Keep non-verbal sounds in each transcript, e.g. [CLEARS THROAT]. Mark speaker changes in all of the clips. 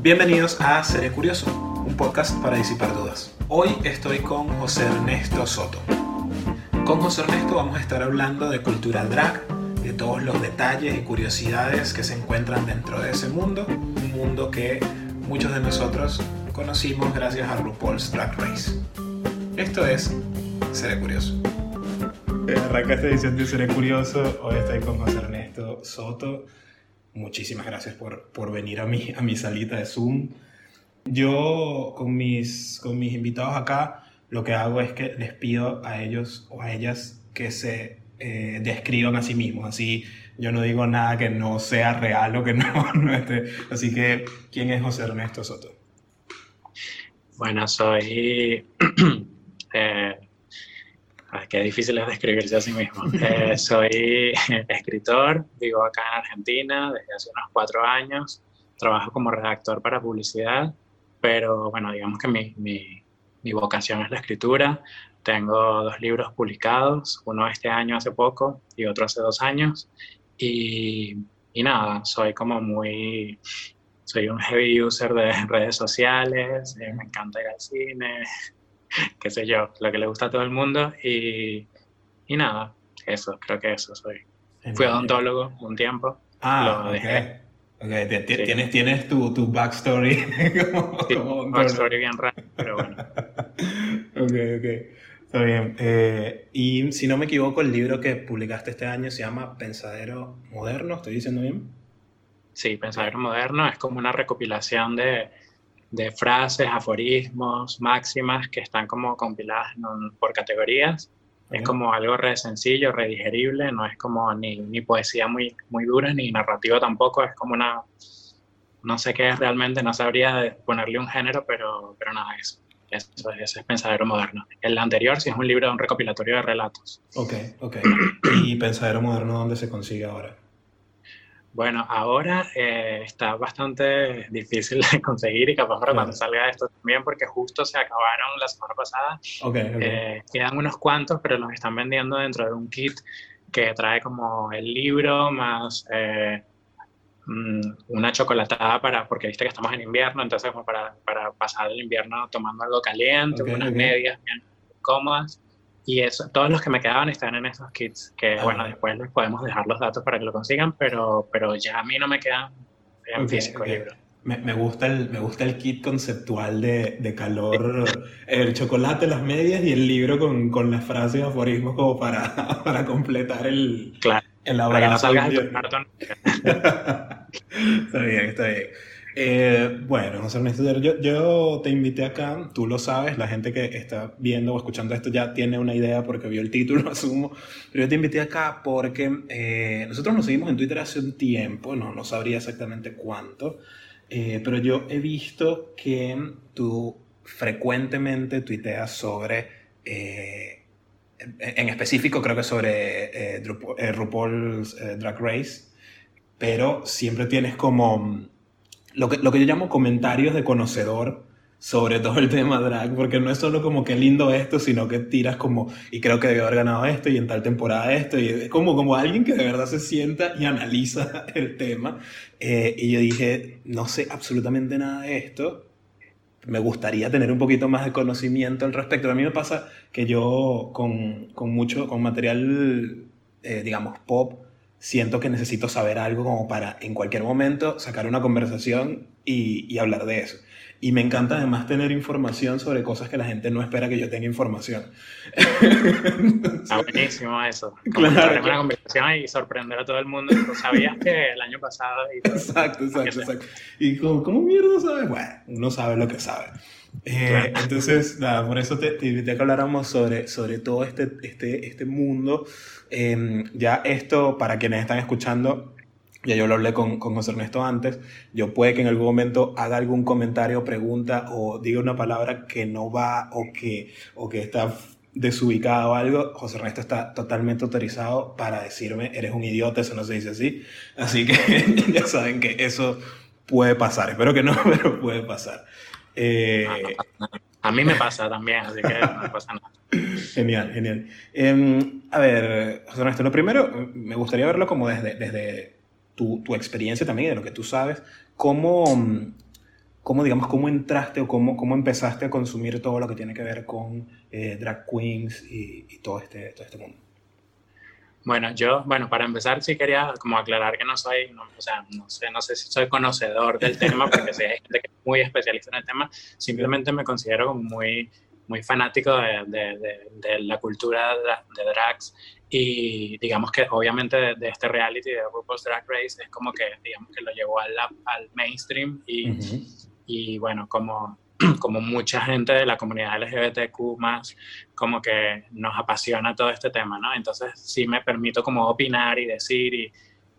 Speaker 1: Bienvenidos a Seré Curioso, un podcast para disipar dudas. Hoy estoy con José Ernesto Soto. Con José Ernesto vamos a estar hablando de cultura drag, de todos los detalles y curiosidades que se encuentran dentro de ese mundo, un mundo que muchos de nosotros conocimos gracias a RuPaul's Drag Race. Esto es Seré Curioso. Eh, arranca esta edición de Seré Curioso. Hoy estoy con José Ernesto Soto. Muchísimas gracias por, por venir a mi, a mi salita de Zoom. Yo con mis, con mis invitados acá lo que hago es que les pido a ellos o a ellas que se eh, describan a sí mismos. Así yo no digo nada que no sea real o que no, [LAUGHS] no esté. Así que, ¿quién es José Ernesto Soto?
Speaker 2: Bueno, soy [CLEARS THROAT] eh, qué difícil es describirse a sí mismo. [LAUGHS] Eh, soy [LAUGHS] escritor, vivo acá en Argentina desde hace unos cuatro años, trabajo como redactor para publicidad, pero bueno, digamos que mi, mi, mi vocación es la escritura. Tengo dos libros publicados, uno este año hace poco y otro hace dos años. Y, y nada, soy como muy, soy un heavy user de [LAUGHS] redes sociales, eh, me encanta ir al cine, [LAUGHS] qué sé yo, lo que le gusta a todo el mundo y, y nada, eso, creo que eso soy. Fui odontólogo un tiempo,
Speaker 1: ah, lo dejé. Okay. Tienes, tienes tu, tu backstory. [LAUGHS]
Speaker 2: como, sí, backstory bien raro, pero bueno. [LAUGHS]
Speaker 1: ok, ok. Está bien. Eh, y si no me equivoco, el libro que publicaste este año se llama Pensadero Moderno, ¿estoy diciendo bien?
Speaker 2: Sí, Pensadero Moderno es como una recopilación de, de frases, aforismos, máximas que están como compiladas por categorías. Es como algo re sencillo, re digerible, no es como ni, ni, poesía muy, muy dura, ni narrativa tampoco, es como una, no sé qué es realmente, no sabría ponerle un género, pero, pero nada, eso. Eso, ese es Pensadero Moderno. El anterior sí es un libro, un recopilatorio de relatos.
Speaker 1: Ok, ok. [CLEARS THROAT] ¿Y Pensadero Moderno dónde se consigue ahora?
Speaker 2: Bueno, ahora eh, está bastante difícil de conseguir y capaz para cuando salga esto también, porque justo se acabaron la semana pasada.
Speaker 1: Okay,
Speaker 2: eh, quedan unos cuantos, pero los están vendiendo dentro de un kit que trae como el libro más eh, mm, una chocolatada para, porque viste que estamos en invierno, entonces como para, para pasar el invierno tomando algo caliente, unas medias bien cómodas. Y eso, todos los que me quedaban están en esos kits, que ah, bueno, después les podemos dejar los datos para que lo consigan, pero, pero ya a mí no me quedan en físico el libro.
Speaker 1: Me, me, gusta el, me gusta el kit conceptual de, de calor, el chocolate, las medias y el libro con, con las frases y aforismos como para, [LAUGHS] para completar el,
Speaker 2: claro, el Para que no salgas el [LAUGHS]
Speaker 1: está bien, está bien. Eh, bueno, José Ernesto, yo, yo, te invité acá, tú lo sabes, la gente que está viendo o escuchando esto ya tiene una idea porque vio el título, [LAUGHS] asumo, pero yo te invité acá porque eh, nosotros nos seguimos en Twitter hace un tiempo, no, no sabría exactamente cuánto, eh, pero yo he visto que tú frecuentemente tuiteas sobre, en específico creo que sobre RuPaul's Drag Race, pero siempre tienes como lo que, lo que yo llamo comentarios de conocedor sobre todo el tema drag, porque no es solo como que lindo esto, sino que tiras como, y creo que debió haber ganado esto, y en tal temporada esto, y es como, como alguien que de verdad se sienta y analiza [LAUGHS] el tema. Eh, y yo dije, no sé absolutamente nada de esto, me gustaría tener un poquito más de conocimiento al respecto. A mí me pasa que yo con, con mucho, con material, eh, digamos, pop, siento que necesito saber algo como para en cualquier momento sacar una conversación y, y, hablar de eso. Y me encanta además tener información sobre cosas que la gente no espera que yo tenga información.
Speaker 2: Está [LAUGHS] buenísimo eso. Como claro. una conversación y sorprender a todo el mundo. ¿Sabías que el año pasado? Y [LAUGHS]
Speaker 1: exacto, exacto, exacto. Y como, ¿cómo mierda sabes? Bueno, uno sabe lo que sabe. Eh, entonces, nada, por eso te, te invité a que habláramos sobre, sobre todo este, este, este mundo Em, ya esto, para quienes están escuchando, ya yo lo hablé con, con, José Ernesto antes, yo puede que en algún momento haga algún comentario, pregunta o diga una palabra que no va o que, o que está desubicada o algo, José Ernesto está totalmente autorizado para decirme, eres un idiota, eso no se dice así. Así que [LAUGHS] ya saben que eso puede pasar. Espero que no, [LAUGHS] pero puede pasar. Eh,
Speaker 2: a mí me pasa también, así que no pasa nada.
Speaker 1: Genial, genial. Eh, a ver, José Ernesto, lo primero, me gustaría verlo como desde, desde tu, tu, experiencia también, de lo que tú sabes, cómo, cómo, digamos, cómo entraste o cómo, cómo empezaste a consumir todo lo que tiene que ver con eh, drag queens y, todo, este, todo este mundo.
Speaker 2: Bueno, yo, bueno, para empezar sí quería como aclarar que no soy, o sea, no sé, no sé si soy conocedor del [LAUGHS] tema, porque sé, hay gente que es muy especialista en el tema, simplemente me considero muy, muy fanático de, de, de, la cultura de, drags. Y digamos que obviamente de, este reality de RuPaul's Drag Race es como que, digamos que lo llevó al, al mainstream y, y bueno, como [CLEARS THROAT] como mucha gente de la comunidad LGBTQ más, como que nos apasiona todo este tema, ¿no? Entonces sí me permito como opinar y decir, y,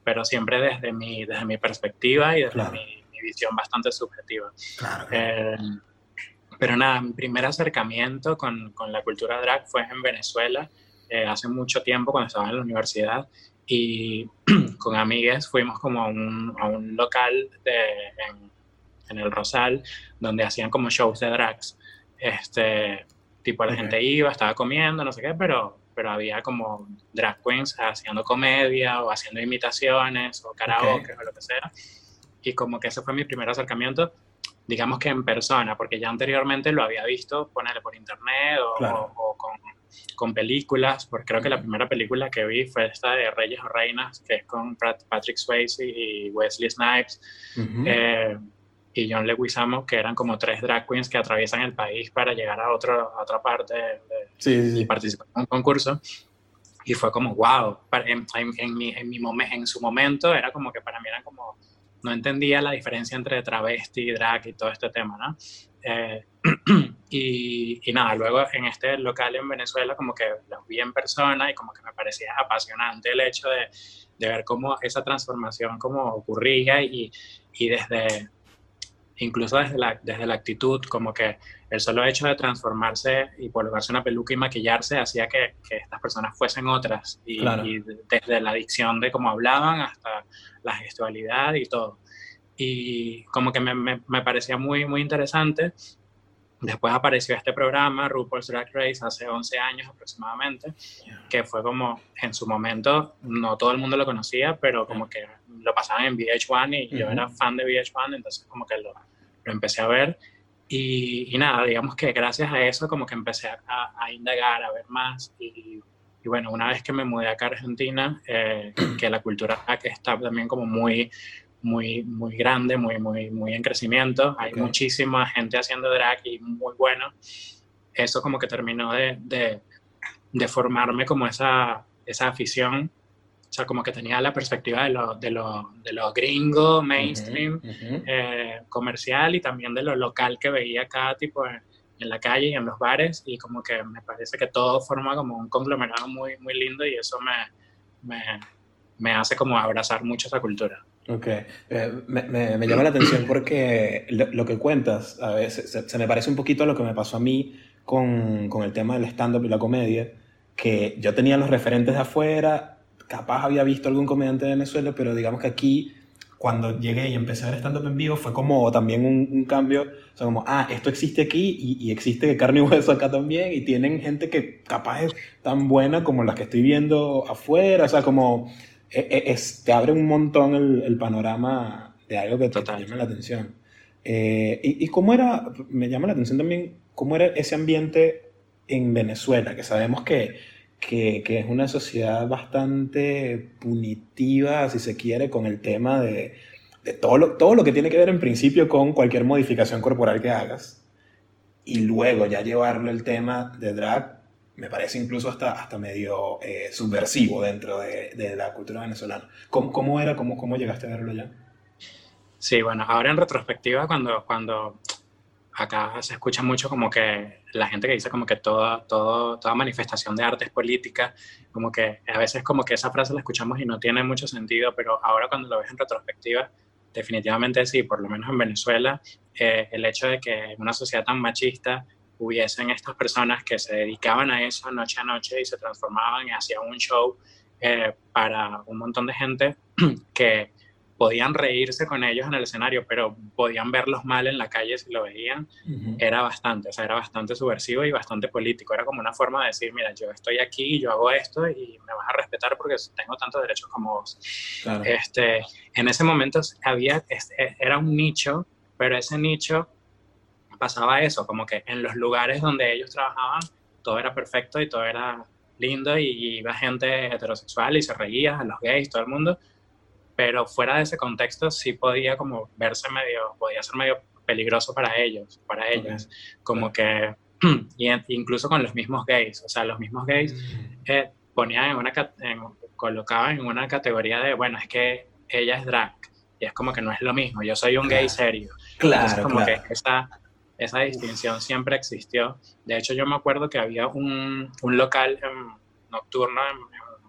Speaker 2: pero siempre desde mi, desde mi perspectiva y desde mi, visión bastante subjetiva. Claro. Eh, pero nada, mi primer acercamiento con, con, la cultura drag fue en Venezuela, eh, hace mucho tiempo cuando estaba en la universidad, y [CLEARS THROAT] con amigues fuimos como a un, a un local de, en, en el Rosal, donde hacían como shows de drags. Este, tipo la gente iba, estaba comiendo, no sé qué, pero, pero había como drag queens haciendo comedia o haciendo imitaciones o karaoke o lo que sea. Y como que ese fue mi primer acercamiento, digamos que en persona, porque ya anteriormente lo había visto, ponerle por internet o, con, con, películas, porque creo que la primera película que vi fue esta de Reyes o Reinas, que es con Patrick Swayze y Wesley Snipes y John Leguizamo, que eran como tres drag queens que atraviesan el país para llegar a, otro, a otra parte de, y participar en un concurso. Y fue como, wow, en, en, mi, en, mi en su momento era como que para mí era como, no entendía la diferencia entre travesti, drag y todo este tema, ¿no? Eh, [CLEARS THROAT] y, y, nada, luego en este local en Venezuela como que los vi en persona y como que me parecía apasionante el hecho de, de ver cómo esa transformación como ocurría y, y desde, incluso desde la, desde la actitud, como que el solo hecho de transformarse y colocarse una peluca y maquillarse hacía que, que estas personas fuesen otras. Y, desde la dicción de cómo hablaban hasta la gestualidad y todo. Y como que me, me, parecía muy, muy interesante. Después apareció este programa, RuPaul's Drag Race, hace 11 años aproximadamente, que fue como, en su momento, no todo el mundo lo conocía, pero como que lo pasaban en VH1 y yo era fan de VH1, entonces como que lo, lo empecé a ver. Y, nada, digamos que gracias a eso como que empecé a, a indagar, a ver más. Y, y, bueno, una vez que me mudé acá a Argentina, eh, que la cultura que está también como muy, muy, muy grande, muy, muy, muy en crecimiento. Hay muchísima gente haciendo drag y muy bueno. Eso como que terminó de, de, de formarme como esa, esa afición o sea, como que tenía la perspectiva de lo, de lo, de lo gringo, mainstream, eh, comercial y también de lo local que veía acá, tipo en, la calle y en los bares. Y como que me parece que todo forma como un conglomerado muy, muy lindo y eso me, me, me hace como abrazar mucho esa cultura.
Speaker 1: Ok, eh, me, me, llama la atención porque lo, que cuentas a veces se, se, me parece un poquito a lo que me pasó a mí con, con el tema del stand-up y la comedia, que yo tenía los referentes de afuera capaz había visto algún comediante de Venezuela, pero digamos que aquí, cuando llegué y empecé a ver stand-up en vivo, fue como también un, cambio, o sea, como, ah, esto existe aquí y, existe de carne y hueso acá también, y tienen gente que capaz es tan buena como las que estoy viendo afuera, o sea, como, es, te abre un montón el, panorama de algo que te, llama la atención. Eh, y, y, cómo era, me llama la atención también, cómo era ese ambiente en Venezuela, que sabemos que que, que, es una sociedad bastante punitiva, si se quiere, con el tema de, de, todo, lo, todo lo que tiene que ver en principio con cualquier modificación corporal que hagas. Y luego ya llevarlo el tema de drag, me parece incluso hasta, hasta medio eh, subversivo dentro de, de, la cultura venezolana. ¿Cómo, cómo era? ¿Cómo, ¿Cómo llegaste a verlo ya?
Speaker 2: Sí, bueno, ahora en retrospectiva, cuando, cuando acá se escucha mucho como que la gente que dice como que toda, todo, toda manifestación de arte es política, como que a veces como que esa frase la escuchamos y no tiene mucho sentido, pero ahora cuando lo ves en retrospectiva, definitivamente sí, por lo menos en Venezuela, eh, el hecho de que una sociedad tan machista hubiesen estas personas que se dedicaban a eso noche a noche y se transformaban y hacían un show eh, para un montón de gente [CLEARS THROAT] que podían reírse con ellos en el escenario, pero podían verlos mal en la calle si lo veían, era bastante, o sea, era bastante subversivo y bastante político. Era como una forma de decir, mira, yo estoy aquí, yo hago esto y me vas a respetar porque tengo tantos derechos como vos. Este, en ese momento había, este, era un nicho pero ese nicho pasaba eso, como que en los lugares donde ellos trabajaban todo era perfecto y todo era lindo y, iba gente heterosexual y se reía, a los gays, todo el mundo, pero fuera de ese contexto sí podía como verse medio, podía ser medio peligroso para ellos, para ellas, como que, [CLEARS THROAT] y incluso con los mismos gays, o sea, los mismos gays mm. eh, ponían en una, colocaban en una categoría de, bueno, es que ella es drag, y es como que no es lo mismo, yo soy un gay serio.
Speaker 1: Claro,
Speaker 2: como que esa, esa distinción siempre existió. De hecho, yo me acuerdo que había un, un local nocturno en,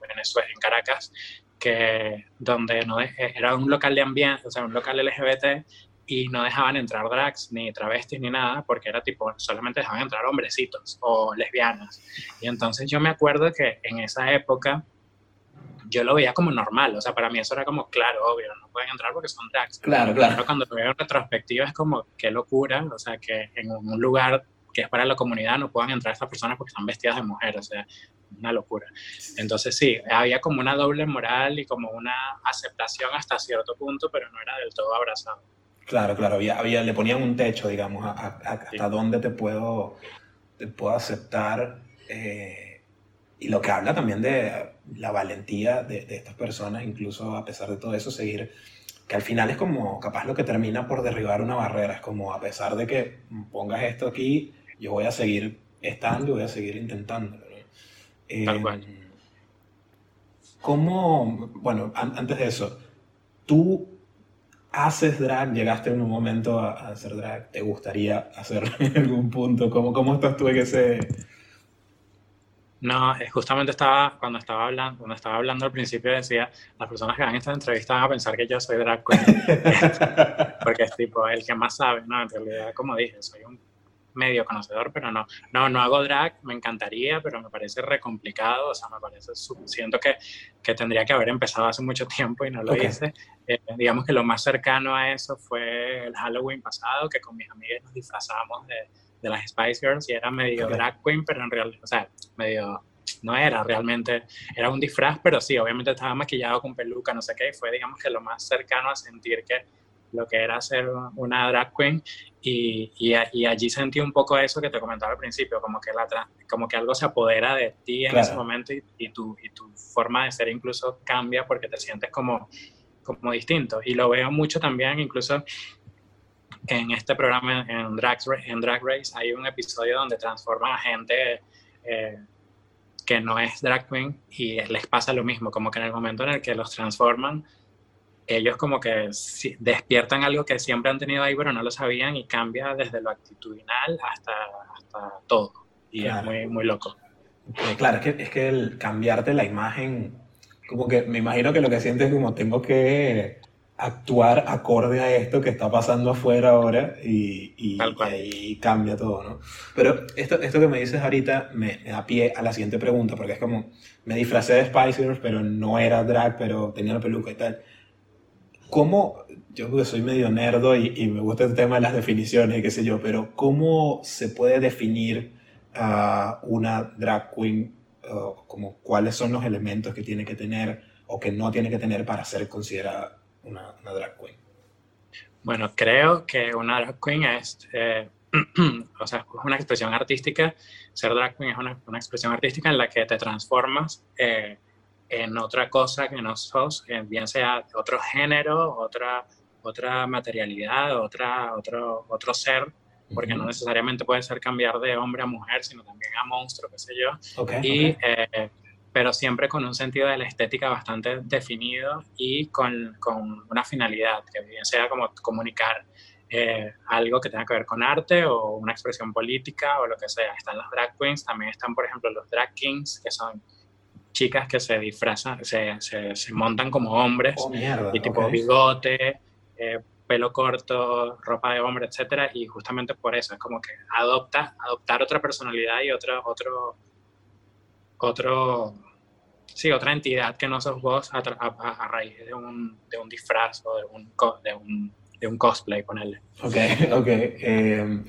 Speaker 2: Venezuela, en Caracas, que donde no era un local de ambiente, o sea, un local LGBT y no dejaban entrar drags ni travestis ni nada porque era tipo solamente dejaban entrar hombrecitos o lesbianas y entonces yo me acuerdo que en esa época yo lo veía como normal, o sea, para mí eso era como, claro, obvio, no pueden entrar porque son drags.
Speaker 1: Claro, claro.
Speaker 2: Pero cuando lo veo en retrospectiva es como, qué locura, o sea, que en un lugar que es para la comunidad no puedan entrar estas personas porque están vestidas de mujer, o sea, una locura. Entonces sí, había como una doble moral y como una aceptación hasta cierto punto, pero no era del todo abrazado.
Speaker 1: Claro, claro, había, había le ponían un techo, digamos, a, hasta dónde te puedo, te puedo aceptar. Eh, y lo que habla también de la valentía de, de, estas personas, incluso a pesar de todo eso, seguir, que al final es como capaz lo que termina por derribar una barrera, es como a pesar de que pongas esto aquí, yo voy a seguir estando y voy a seguir intentándolo.
Speaker 2: Tal cual.
Speaker 1: ¿Cómo, bueno, antes de eso, tú haces drag, llegaste en un momento a, hacer drag, ¿te gustaría hacer [LAUGHS] en algún punto? ¿Cómo, cómo estás tú en ese...?
Speaker 2: No, justamente estaba, cuando estaba hablando, cuando estaba hablando al principio decía, las personas que van a esta entrevista van a pensar que yo soy drag queen, [LAUGHS] porque es tipo el que más sabe, ¿no? En realidad, como dije, soy un medio conocedor, pero no, no, no hago drag, me encantaría, pero me parece re complicado, o sea, me parece, siento que, que tendría que haber empezado hace mucho tiempo y no lo hice. Eh, digamos que lo más cercano a eso fue el Halloween pasado, que con mis amigas nos disfrazamos de, de las Spice Girls y era medio drag queen, pero en realidad, o sea, medio no era realmente, era un disfraz, pero sí, obviamente estaba maquillado con peluca, no sé qué, y fue, digamos que lo más cercano a sentir que lo que era ser una drag queen y, y, allí sentí un poco eso que te comentaba al principio, como que, la, como que algo se apodera de ti en ese momento y, y, tu, y tu forma de ser incluso cambia porque te sientes como, como distinto. Y lo veo mucho también, incluso en este programa, en Drag, en Drag Race, hay un episodio donde transforman a gente eh, que no es drag queen y les pasa lo mismo, como que en el momento en el que los transforman, ellos como que despiertan algo que siempre han tenido ahí, pero no lo sabían y cambia desde lo actitudinal hasta, hasta todo. Y es muy, muy loco.
Speaker 1: claro, es que, es que el cambiarte la imagen, como que me imagino que lo que sientes es como tengo que actuar acorde a esto que está pasando afuera ahora y, y, ahí cambia todo, ¿no? Pero esto, esto que me dices ahorita me, da pie a la siguiente pregunta, porque es como, me disfracé de Spice Girls, pero no era drag, pero tenía la peluca y tal. ¿Cómo, yo soy medio nerdo y, y, me gusta el tema de las definiciones y qué sé yo, pero ¿cómo se puede definir a una drag queen? como cuáles son los elementos que tiene que tener o que no tiene que tener para ser considerada una, drag queen?
Speaker 2: Bueno, creo que una drag queen es, eh, [CLEARS THROAT] o sea, es una expresión artística. Ser drag queen es una, una expresión artística en la que te transformas eh, en otra cosa que no sos, bien sea otro género, otra, otra materialidad, otra, otro, otro ser, porque no necesariamente puede ser cambiar de hombre a mujer, sino también a monstruo, qué sé yo. y eh, pero siempre con un sentido de la estética bastante definido y con, con una finalidad, que bien sea como comunicar eh, algo que tenga que ver con arte o una expresión política o lo que sea. Están los drag queens, también están, por ejemplo, los drag kings, que son chicas que se disfrazan, se, se, montan como hombres
Speaker 1: oh, y
Speaker 2: tipo bigote, eh, pelo corto, ropa de hombre, etcétera, y justamente por eso es como que adopta, adoptar otra personalidad y otro, otro otro, sí, otra entidad que no sos vos a, raíz de un, de un, disfraz o de un, de un, de un cosplay, ponerle.
Speaker 1: Ok, [LAUGHS] ok. Eh,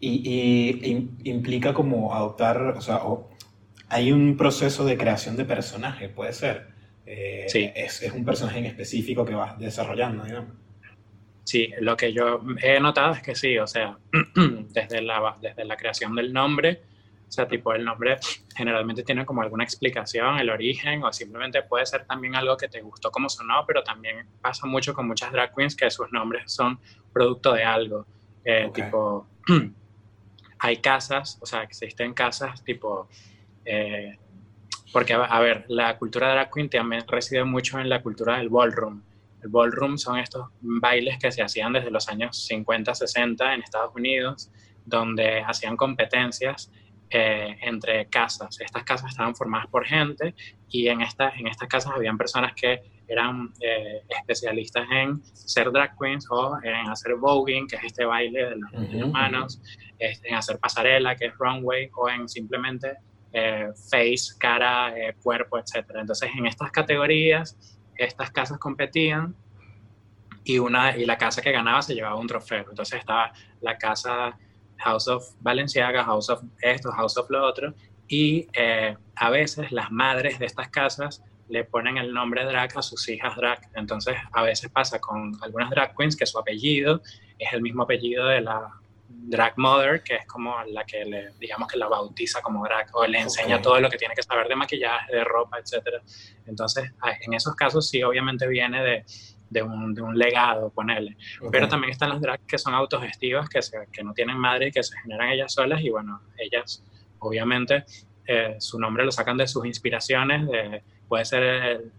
Speaker 1: y, y, implica como adoptar, o sea, hay un proceso de creación de personaje, puede ser. Eh,
Speaker 2: sí.
Speaker 1: Es, es, un personaje en específico que vas desarrollando, digamos.
Speaker 2: Sí, lo que yo he notado es que sí, o sea, [CLEARS THROAT] desde la, desde la creación del nombre, o sea, tipo el nombre generalmente tiene como alguna explicación, el origen, o simplemente puede ser también algo que te gustó como sonó, pero también pasa mucho con muchas drag queens que sus nombres son producto de algo. Eh, tipo, [CLEARS THROAT] hay casas, o sea, existen casas tipo... Eh, porque, a ver, la cultura drag queen también reside mucho en la cultura del ballroom. El ballroom son estos bailes que se hacían desde los años 50, 60 en Estados Unidos, donde hacían competencias eh, entre casas. Estas casas estaban formadas por gente y en, esta, en estas casas habían personas que eran eh, especialistas en ser drag queens o en hacer voguing, que es este baile de las manos, en hacer pasarela, que es runway, o en simplemente eh, face, cara, cuerpo, etc. Entonces, en estas categorías estas casas competían y, una, y la casa que ganaba se llevaba un trofeo. Entonces estaba la casa House of Valenciaga, House of esto, House of lo otro, y eh, a veces las madres de estas casas le ponen el nombre drag a sus hijas drag. Entonces a veces pasa con algunas drag queens que su apellido es el mismo apellido de la drag mother, que es como la que le, digamos que la bautiza como drag o le enseña todo lo que tiene que saber de maquillaje, de ropa, etc. Entonces, en esos casos sí, obviamente viene de, de, un, de un, legado, ponerle. Pero también están las drags que son autogestivas, que, que no tienen madre y que se generan ellas solas y bueno, ellas obviamente eh, su nombre lo sacan de sus inspiraciones, de, puede ser el,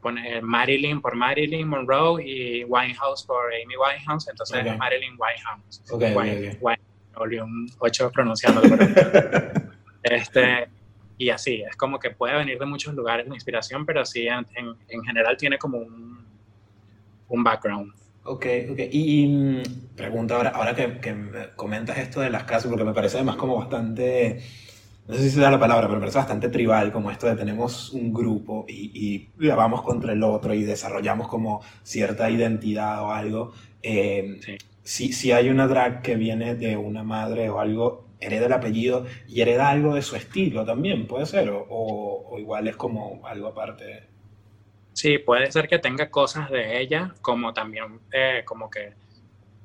Speaker 2: poner Marilyn por Marilyn Monroe y Winehouse por Amy Winehouse, entonces Marilyn Winehouse. Okay, Wine, Wine, un 8 pronunciándolo. [LAUGHS] este, y así, es como que puede venir de muchos lugares de inspiración, pero sí, en, en, general tiene como un, un background.
Speaker 1: Ok, ok. Y, mm, pregunta ahora, ahora que, que comentas esto de las casas, porque me parece además como bastante no sé si se da la palabra, pero me parece bastante tribal, como esto de tenemos un grupo y, y vamos contra el otro y desarrollamos como cierta identidad o algo. Eh, si, si hay una drag que viene de una madre o algo, hereda el apellido y hereda algo de su estilo también, puede ser, o, o, igual es como algo aparte.
Speaker 2: Sí, puede ser que tenga cosas de ella, como también, eh, como que,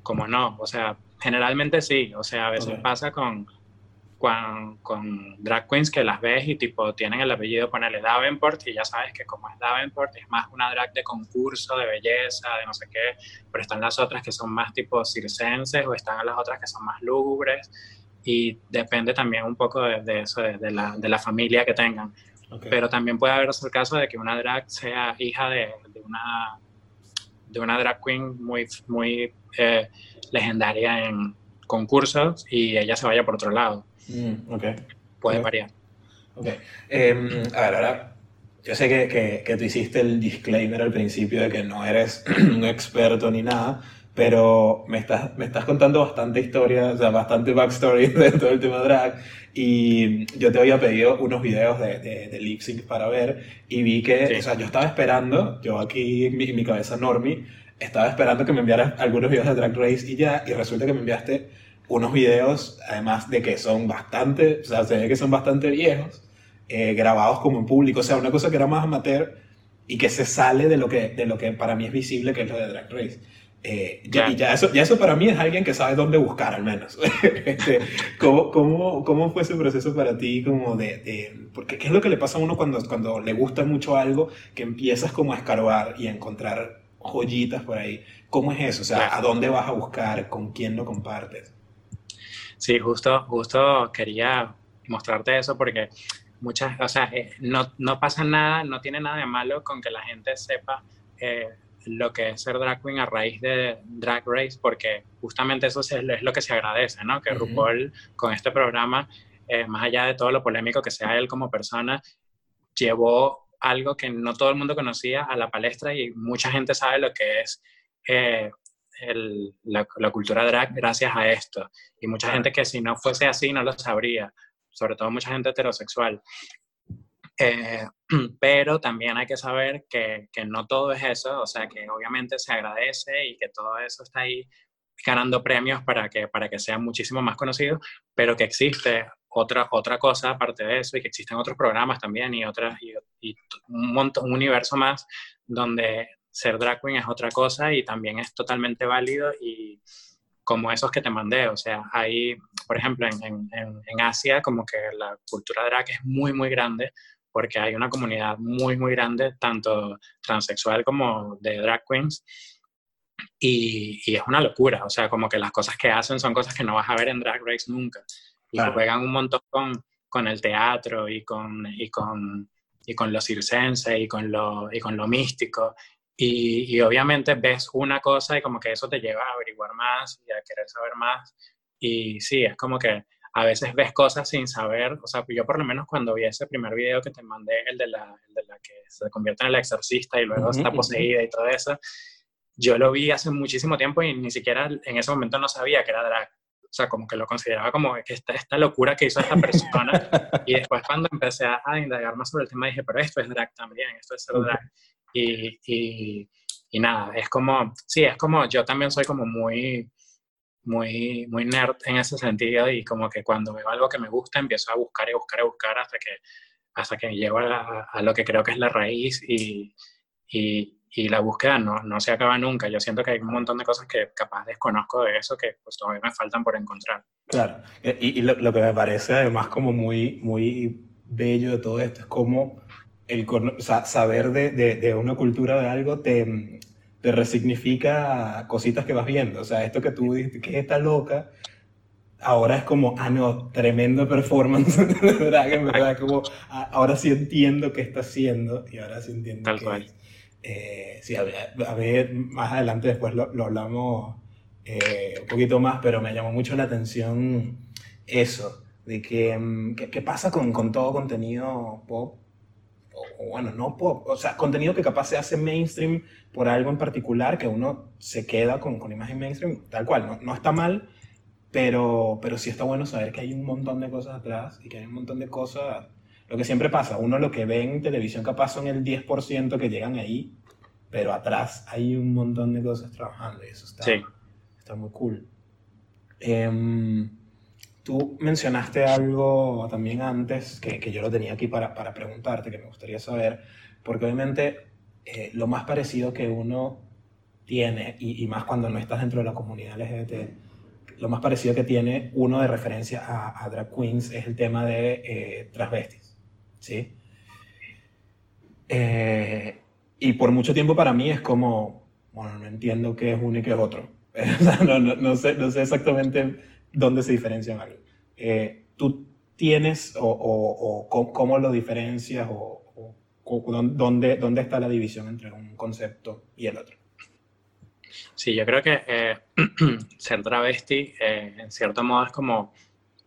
Speaker 2: como no, o sea, generalmente sí, o sea, a veces pasa con con, con, drag queens que las ves y tipo tienen el apellido, ponerle Davenport y ya sabes que como es Davenport es más una drag de concurso, de belleza, de no sé qué, pero están las otras que son más tipo circenses o están las otras que son más lúgubres y depende también un poco de, eso, de, la, de, la, familia que tengan. Pero también puede haber el caso de que una drag sea hija de, una, de una drag queen muy, muy eh, legendaria en concursos y ella se vaya por otro lado.
Speaker 1: Mm, ok.
Speaker 2: Puede variar.
Speaker 1: Ok. Em, a ver, ahora, yo sé que, que, que, tú hiciste el disclaimer al principio de que no eres [CLEARS THROAT] un experto ni nada, pero me estás, me estás contando bastante historia, o sea, bastante backstory [LAUGHS] de todo el tema drag. Y yo te había pedido unos videos de, de, de lip sync para ver y vi que, o sea, yo estaba esperando, yo aquí en mi, mi cabeza normie, estaba esperando que me enviaras algunos videos de Drag Race y ya, y resulta que me enviaste unos videos, además de que son bastante, o sea, se ve que son bastante viejos, eh, grabados como en público, o sea, una cosa que era más amateur y que se sale de lo que, de lo que para mí es visible, que es lo de Drag Race. Eh, ya, y ya eso, ya eso para mí es alguien que sabe dónde buscar, al menos. [LAUGHS] este, ¿cómo, cómo, ¿Cómo fue ese proceso para ti? Como de, de, porque, ¿Qué es lo que le pasa a uno cuando, cuando le gusta mucho algo, que empiezas como a escarbar y a encontrar joyitas por ahí? ¿Cómo es eso? O sea, ¿a dónde vas a buscar? ¿Con quién lo compartes?
Speaker 2: Sí, justo, justo quería mostrarte eso porque muchas, o sea, eh, no, no, pasa nada, no tiene nada de malo con que la gente sepa eh, lo que es ser drag queen a raíz de Drag Race, porque justamente eso es, lo que se agradece, ¿no? Que RuPaul con este programa, eh, más allá de todo lo polémico que sea él como persona, llevó algo que no todo el mundo conocía a la palestra y mucha gente sabe lo que es la, cultura drag gracias a esto. Y mucha gente que si no fuese así no lo sabría, sobre todo mucha gente heterosexual. Eh, [CLEARS THROAT] pero también hay que saber que, que, no todo es eso, o sea, que obviamente se agradece y que todo eso está ahí ganando premios para que, para que sea muchísimo más conocido, pero que existe otra, otra cosa aparte de eso y que existen otros programas también y, otras, y, un, montón, un universo más donde ser drag queen es otra cosa y también es totalmente válido y como esos que te mandé, o sea, hay, por ejemplo, en, en, en Asia como que la cultura drag es muy, muy grande porque hay una comunidad muy, muy grande, tanto transexual como de drag queens, y, y, es una locura, o sea, como que las cosas que hacen son cosas que no vas a ver en Drag Race nunca, y juegan un montón con, con el teatro y con, y con, y con lo circense y con lo, y con lo místico, y, y, obviamente ves una cosa y como que eso te lleva a averiguar más y a querer saber más, y sí, es como que a veces ves cosas sin saber, o sea, yo por lo menos cuando vi ese primer video que te mandé, el de la, el de la que se convierte en el exorcista y luego está poseída y todo eso, yo lo vi hace muchísimo tiempo y ni siquiera en ese momento no sabía que era drag. O sea, como que lo consideraba como que esta, esta locura que hizo esta persona. [LAUGHS] y después cuando empecé a, indagar más sobre el tema dije, pero esto es drag también, esto es ser drag. Y, y, y nada, es como, sí, es como, yo también soy como muy, muy, muy nerd en ese sentido y como que cuando veo algo que me gusta empiezo a buscar y buscar y buscar hasta que, hasta que llego a, a lo que creo que es la raíz y, y, y, la búsqueda no, no se acaba nunca. Yo siento que hay un montón de cosas que capaz desconozco de eso que pues todavía me faltan por encontrar.
Speaker 1: Claro, y, y lo, lo, que me parece además como muy, muy bello de todo esto es como el o sea, saber de, de, de una cultura de algo te te resignifica cositas que vas viendo. O sea, esto que tú dices, que está loca, ahora es como, ah, no, tremendo performance, [LAUGHS] ¿verdad? En verdad, como, ah, ahora sí entiendo qué está haciendo y ahora sí entiendo
Speaker 2: Tal cual.
Speaker 1: Eh, sí, a ver, más adelante después lo, lo hablamos eh, un poquito más, pero me llamó mucho la atención eso, de que, mm, ¿qué pasa con, con todo contenido pop o, bueno, no pop, o sea, contenido que capaz se hace mainstream por algo en particular, que uno se queda con, con imagen mainstream, tal cual, no, no está mal, pero, pero sí está bueno saber que hay un montón de cosas atrás y que hay un montón de cosas, lo que siempre pasa, uno lo que ve en televisión capaz son el 10% que llegan ahí, pero atrás hay un montón de cosas trabajando y eso está, sí. está muy cool. Eh, Tú mencionaste algo también antes que, que yo lo tenía aquí para, para, preguntarte, que me gustaría saber, porque obviamente eh, lo más parecido que uno tiene, y, y, más cuando no estás dentro de la comunidad LGBT, lo más parecido que tiene uno de referencia a, a drag queens es el tema de eh, transvestis, ¿sí? Eh, y por mucho tiempo para mí es como, bueno, no entiendo qué es uno y qué es otro. [LAUGHS] no, no, no, sé, no sé exactamente dónde se diferencian algo. Eh, ¿Tú tienes o, cómo lo diferencias o, dónde, dónde está la división entre un concepto y el otro?
Speaker 2: Sí, yo creo que eh, [CLEARS THROAT] ser travesti eh, en cierto modo es como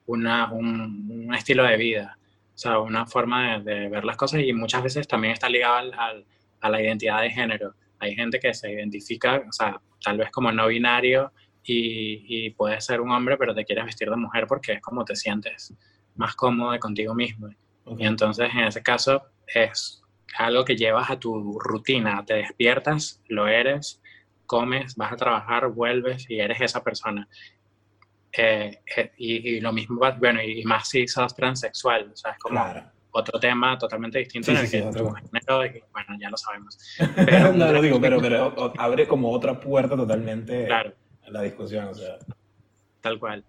Speaker 2: una, un, estilo de vida, o sea, una forma de, ver las cosas y muchas veces también está ligado al, a la identidad de género. Hay gente que se identifica, o sea, tal vez como no binario y, y, puedes ser un hombre, pero te quieres vestir de mujer porque es como te sientes más cómodo contigo mismo. Okay. Y entonces, en ese caso, es algo que llevas a tu rutina. Te despiertas, lo eres, comes, vas a trabajar, vuelves y eres esa persona. Eh, eh, y, y, lo mismo, bueno, y más si sos transexual, o sea, es como claro. otro tema totalmente distinto sí, en el sí, que sí, género, y, bueno, ya lo sabemos. [LAUGHS]
Speaker 1: Pero, no lo digo, pero, pero abre como otra puerta totalmente.
Speaker 2: Claro
Speaker 1: la discusión, o sea.
Speaker 2: Tal cual.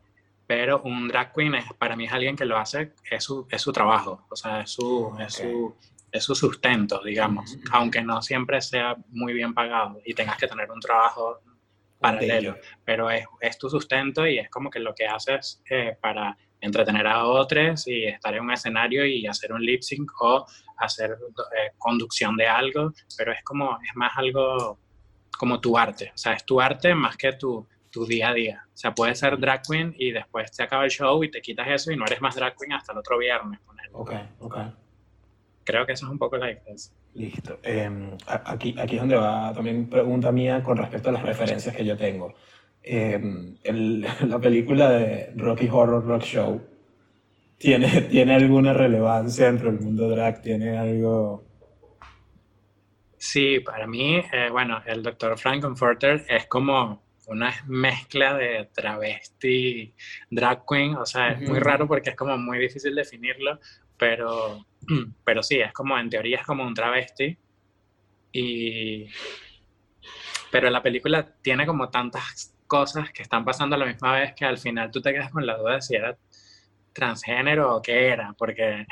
Speaker 2: Pero un drag queen es, para mí es alguien que lo hace, es su, es su trabajo, o sea, es su, okay. es su, es su sustento, digamos, mm -hmm. aunque no siempre sea muy bien pagado y tengas que tener un trabajo paralelo, pero es, es, tu sustento y es como que lo que haces eh, para entretener a otros y estar en un escenario y hacer un lip sync o hacer eh, conducción de algo, pero es como, es más algo como tu arte, o sea, es tu arte más que tu, tu día a día. O sea, puedes ser drag queen y después te acaba el show y te quitas eso y no eres más drag queen hasta el otro viernes.
Speaker 1: Ok, ok.
Speaker 2: Creo que eso es un poco la diferencia.
Speaker 1: Listo. Eh, aquí, aquí es donde va también pregunta mía con respecto a las referencias que yo tengo. Eh, el, [LAUGHS] la película de Rocky Horror Rock Show tiene, [LAUGHS] tiene alguna relevancia dentro del mundo drag, tiene algo
Speaker 2: Sí, para mí, eh, bueno, el doctor Frankenfurter es como una mezcla de travesti, drag queen, o sea, es muy raro porque es como muy difícil definirlo, pero, [CLEARS THROAT] pero sí, es como, en teoría es como un travesti y, pero la película tiene como tantas cosas que están pasando a la misma vez que al final tú te quedas con la duda de si era transgénero o qué era, porque,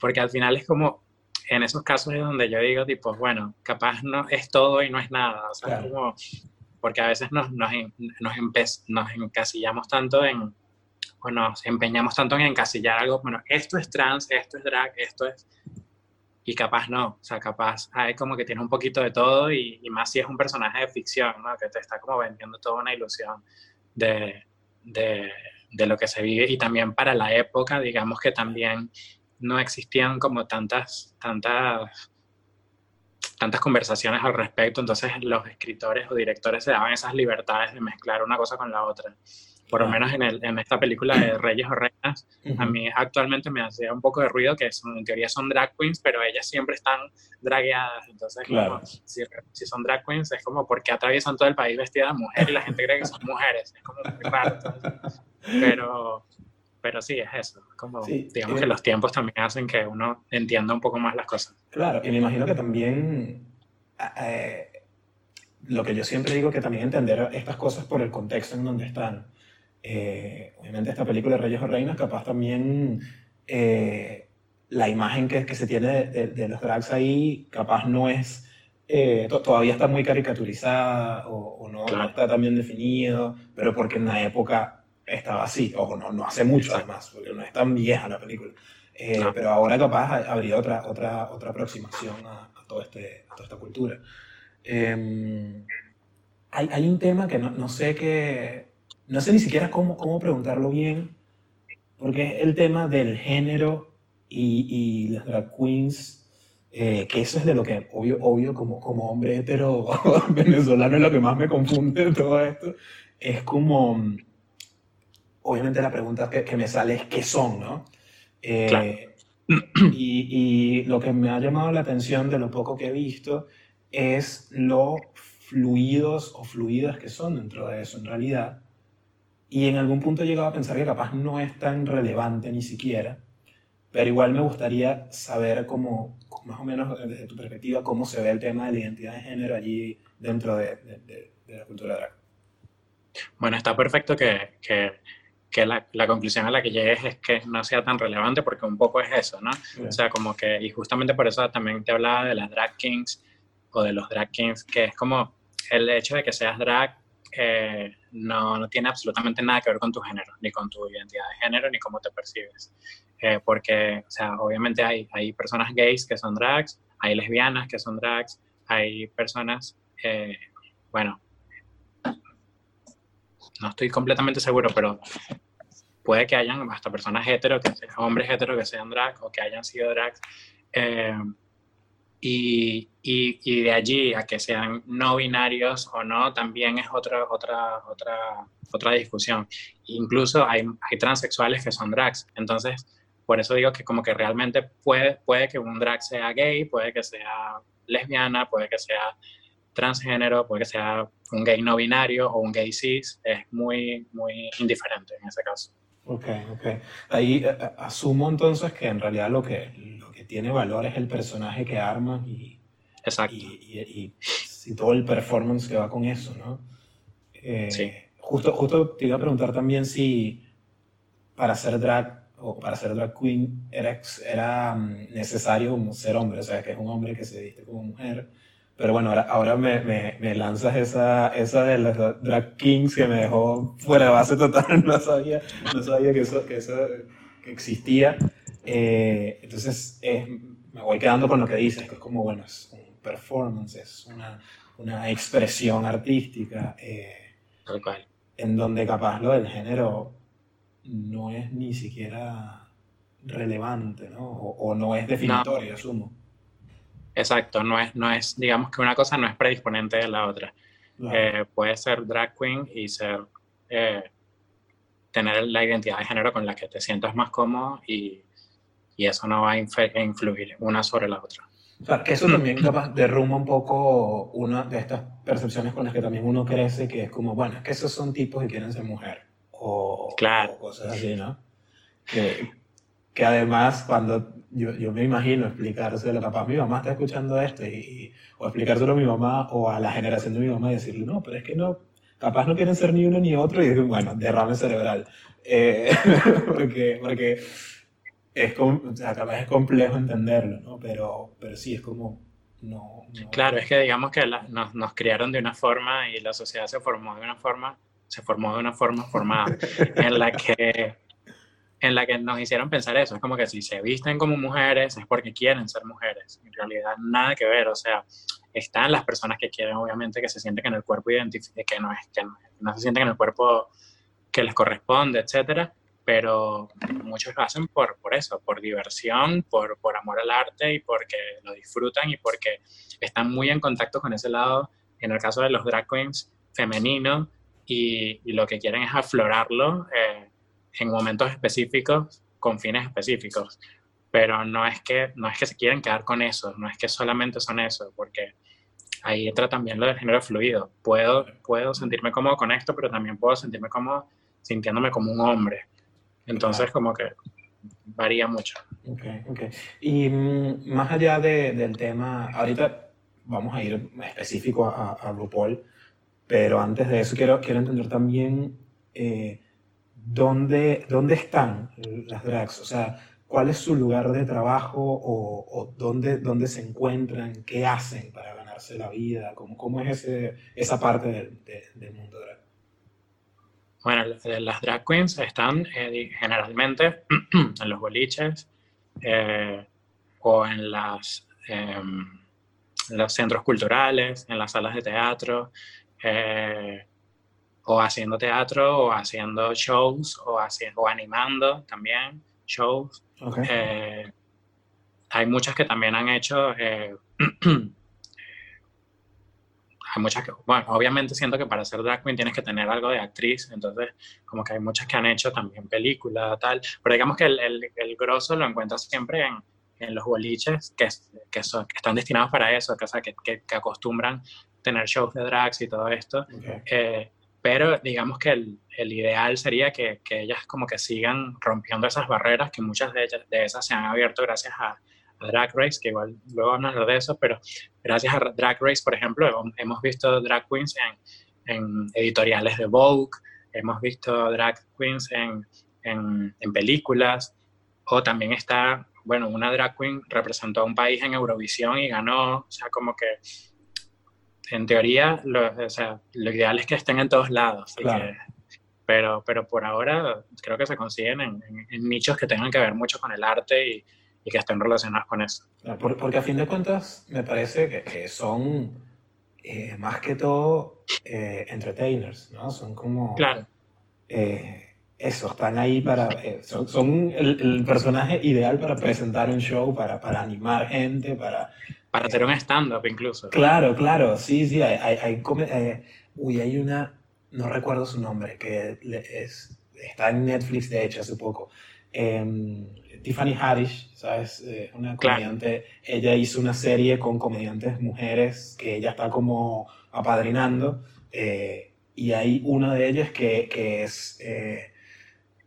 Speaker 2: porque al final es como, en esos casos es donde yo digo, tipo, bueno, capaz no es todo y no es nada, o sea, como, porque a veces nos, nos, nos, nos encasillamos tanto en, o nos empeñamos tanto en encasillar algo, bueno, esto es trans, esto es drag, esto es... Y capaz no, o sea, capaz hay como que tiene un poquito de todo y, más si es un personaje de ficción, ¿no? Que te está como vendiendo toda una ilusión de, de, de lo que se vive y también para la época, digamos que también no existían como tantas, tantas, tantas conversaciones al respecto, entonces los escritores o directores se daban esas libertades de mezclar una cosa con la otra por lo menos en, el, en, esta película de [CLEARS THROAT] Reyes o Reinas, a mí actualmente me hace un poco de ruido que son, en teoría son drag queens, pero ellas siempre están dragueadas. Entonces, como, si, si, son drag queens, es como porque atraviesan todo el país vestidas de mujer y la gente cree que son mujeres. Es como muy raro. [LAUGHS] Pero, pero sí, es eso. Como, digamos que los tiempos también hacen que uno entienda un poco más las cosas.
Speaker 1: Claro, y me imagino que también. Eh, lo que yo siempre digo que también entender estas cosas por el contexto en donde están eh, obviamente esta película de Reyes o Reinas, capaz también eh, la imagen que, que, se tiene de, los drags ahí, capaz no es, eh, todavía está muy caricaturizada o, no, está tan bien definido, pero porque en la época estaba así, o no, no hace mucho además, porque no es tan vieja la película. Pero ahora capaz habría otra, otra, otra aproximación a, todo este, a toda esta cultura. Em, hay, hay, un tema que no, no sé qué no sé ni siquiera cómo, cómo preguntarlo bien, porque es el tema del género y, y las drag queens, eh, que eso es de lo que, obvio, obvio como, como hombre hetero [LAUGHS] venezolano es lo que más me confunde de todo esto, es como, obviamente la pregunta que, que me sale es qué son, ¿no? Eh, y, y lo que me ha llamado la atención de lo poco que he visto es lo fluidos o fluidas que son dentro de eso en realidad y en algún punto he llegado a pensar que capaz no es tan relevante ni siquiera, pero igual me gustaría saber cómo, más o menos desde tu perspectiva, cómo se ve el tema de la identidad de género allí dentro de, de, la cultura drag.
Speaker 2: Bueno, está perfecto que, que, que la, la, conclusión a la que llegues es que no sea tan relevante porque un poco es eso, ¿no? O sea, como que, y justamente por eso también te hablaba de las drag kings o de los drag kings, que es como el hecho de que seas drag eh, no, no, tiene absolutamente nada que ver con tu género, ni con tu identidad de género, ni cómo te percibes. Eh, porque, o sea, obviamente hay, hay personas gays que son drags, hay lesbianas que son drags, hay personas, eh, bueno, no estoy completamente seguro, pero puede que hayan hasta personas hetero, que hombres hetero que sean drag o que hayan sido drags. Y, y, de allí a que sean no binarios o no, también es otra, otra, otra, otra discusión. Incluso hay, hay transexuales que son drags. Entonces, por eso digo que como que realmente puede, puede que un drag sea gay, puede que sea lesbiana, puede que sea transgénero, puede que sea un gay no binario o un gay cis, es muy, muy indiferente en ese caso.
Speaker 1: Ok, ok. Ahí eh, eh, asumo entonces que en realidad lo que, tiene valor es el personaje que arma y,
Speaker 2: Exacto.
Speaker 1: Y, y, todo el performance que va con eso, ¿no? Eh, sí. Justo, justo te iba a preguntar también si para ser drag o para ser drag queen era, era mm, necesario ser hombre, o sea, que es un hombre que se viste como mujer. Pero bueno, ahora, ahora me, me, me, lanzas esa, esa de las drag kings que me dejó fuera de base total, [LAUGHS] no sabía, no sabía que eso, que eso que existía. Eh, entonces, me voy quedando con lo que dices, que es como, bueno, es un performance, es una, una expresión artística. Eh, en donde capaz lo del género no es ni siquiera relevante, ¿no? O, no es definitorio, asumo.
Speaker 2: Exacto, no es, no es, digamos que una cosa no es predisponente de la otra. Eh, puede ser drag queen y ser, tener la identidad de género con la que te sientas más cómodo y y eso no va a influir una sobre la otra.
Speaker 1: O sea, que eso también [LAUGHS] capaz derrumba un poco una de estas percepciones con las que también uno crece, que es como, bueno, es que esos son tipos que quieren ser mujer. O,
Speaker 2: claro.
Speaker 1: cosas así, ¿no? Que, que además cuando yo, yo me imagino explicárselo, capaz mi mamá está escuchando esto y, o explicárselo a mi mamá o a la generación de mi mamá y decirle, no, pero es que no, capaz no quieren ser ni uno ni otro y bueno, derrame cerebral. Eh, [LAUGHS] porque, porque es, o sea, capaz es complejo entenderlo, ¿no? Pero, pero sí, es como, no,
Speaker 2: Claro, es que digamos que nos, nos, criaron de una forma y la sociedad se formó de una forma, se formó de una forma formada en la que en la que nos hicieron pensar eso. Es como que si se visten como mujeres es porque quieren ser mujeres. En realidad, nada que ver. O sea, están las personas que quieren, obviamente, que se sienten en el cuerpo identifique, que no, es, que no, se sienten en el cuerpo que les corresponde, etcétera. Pero muchos lo hacen por, por eso, por diversión, por, por amor al arte y porque lo disfrutan y porque están muy en contacto con ese lado, en el caso de los drag queens, femenino, y, lo que quieren es aflorarlo. Eh, en momentos específicos con fines específicos, pero no es que no es que se quieren quedar con eso, no es que solamente son eso, porque ahí entra también lo del género fluido. Puedo puedo sentirme cómodo con esto, pero también puedo sentirme cómodo sintiéndome como un hombre. Entonces como que varía mucho.
Speaker 1: Okay, okay. Y mm, más allá de, del tema, ahorita vamos a ir específico a, a RuPaul, pero antes de eso quiero, quiero entender también eh, dónde, dónde están las drags, o sea, cuál es su lugar de trabajo o, dónde, dónde, se encuentran, qué hacen para ganarse la vida, cómo, cómo es ese, esa parte del mundo drag.
Speaker 2: Bueno, las drag queens están eh, generalmente [CLEARS THROAT] en los boliches eh, o en, las, em, los centros culturales, en las salas de teatro. Eh, o haciendo teatro o haciendo shows o, haciendo, o animando también shows. Eh, hay muchas que también han hecho, eh, [CLEARS THROAT] hay muchas que, bueno, obviamente siento que para ser drag queen tienes que tener algo de actriz, entonces como que hay muchas que han hecho también películas, tal, pero digamos que el, el, el grosso lo encuentras siempre en, en los boliches que, que, son, que, están destinados para eso, que, que, que, acostumbran tener shows de drags y todo esto. Eh, pero digamos que el, el ideal sería que, que, ellas como que sigan rompiendo esas barreras, que muchas de, ellas, de esas se han abierto gracias a, Drag Race, que igual luego hablar de eso, pero gracias a Drag Race, por ejemplo, hemos visto drag queens en, en editoriales de Vogue, hemos visto drag queens en, en, en, películas, o también está, bueno, una drag queen representó a un país en Eurovisión y ganó, o sea, como que en teoría, lo, o sea, lo ideal es que estén en todos lados. pero, pero por ahora creo que se consiguen en, nichos que tengan que ver mucho con el arte y, y que estén relacionados con eso.
Speaker 1: porque a fin de cuentas me parece que, que son eh, más que todo eh, entertainers, ¿no? Son como...
Speaker 2: Claro.
Speaker 1: Eh, eso, están ahí para... son, son el, el, personaje ideal para presentar un show, para, para animar gente, para
Speaker 2: para hacer un stand-up incluso.
Speaker 1: Claro, claro, sí, sí, hay, hay, hay eh, uy, hay una, no recuerdo su nombre, que es, está en Netflix de hecho hace poco. Em, Tiffany Haddish, ¿sabes? Eh, una comediante, ella hizo una serie con comediantes mujeres que ella está como apadrinando eh, y hay una de ellas que, que es...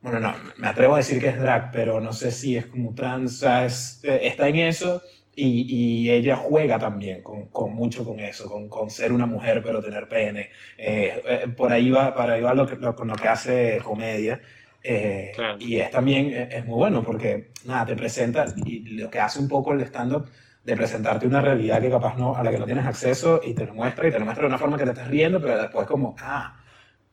Speaker 1: bueno, no, me atrevo a decir que es drag, pero no sé si es como trans, ¿sabes? está en eso y, y, ella juega también con, con mucho con eso, con, con, ser una mujer pero tener pene. Eh, eh, por ahí va, para ahí va lo que, lo, con lo que hace comedia. Eh, y es también es muy bueno porque nada, te presenta y lo que hace un poco el stand-up de presentarte una realidad que capaz no, a la que no tienes acceso y te lo muestra y te lo muestra de una forma que te estás riendo, pero después como, ah,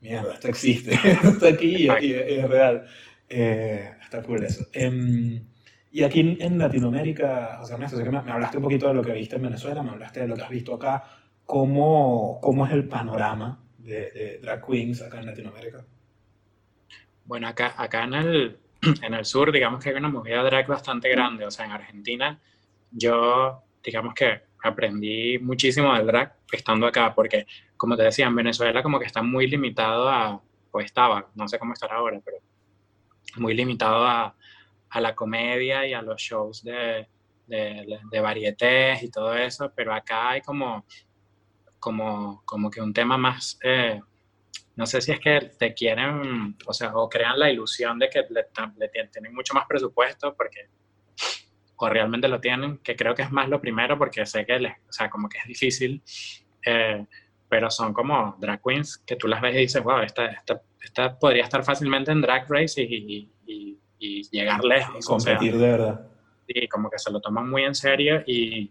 Speaker 1: mierda, esto existe, [LAUGHS] esto está aquí y, y, es real. está cool eso. Em, y aquí en Latinoamérica, José Ernesto, que me, hablaste un poquito de lo que viste en Venezuela, me hablaste de lo que has visto acá. ¿Cómo, cómo es el panorama de, de, drag queens acá en Latinoamérica?
Speaker 2: Bueno, acá, acá en, el, [CLEARS THROAT] en el sur, digamos que hay una movida drag bastante grande. O sea, en Argentina, yo, digamos que aprendí muchísimo del drag estando acá, porque, como te decía, en Venezuela como que está muy limitado a, pues estaba, no sé cómo estará ahora, pero muy limitado a, a la comedia y a los shows de, de, de varietés y todo eso, pero acá hay como, como, como que un tema más, eh, no sé si es que te quieren, o sea, o crean la ilusión de que le, tienen mucho más presupuesto porque, o realmente lo tienen, que creo que es más lo primero porque sé que, les, o sea, como que es difícil, eh, pero son como drag queens que tú las ves y dices, wow, esta, esta, esta podría estar fácilmente en drag race y, llegar lejos.
Speaker 1: competir de verdad.
Speaker 2: Sí, como que se lo toman muy en serio y,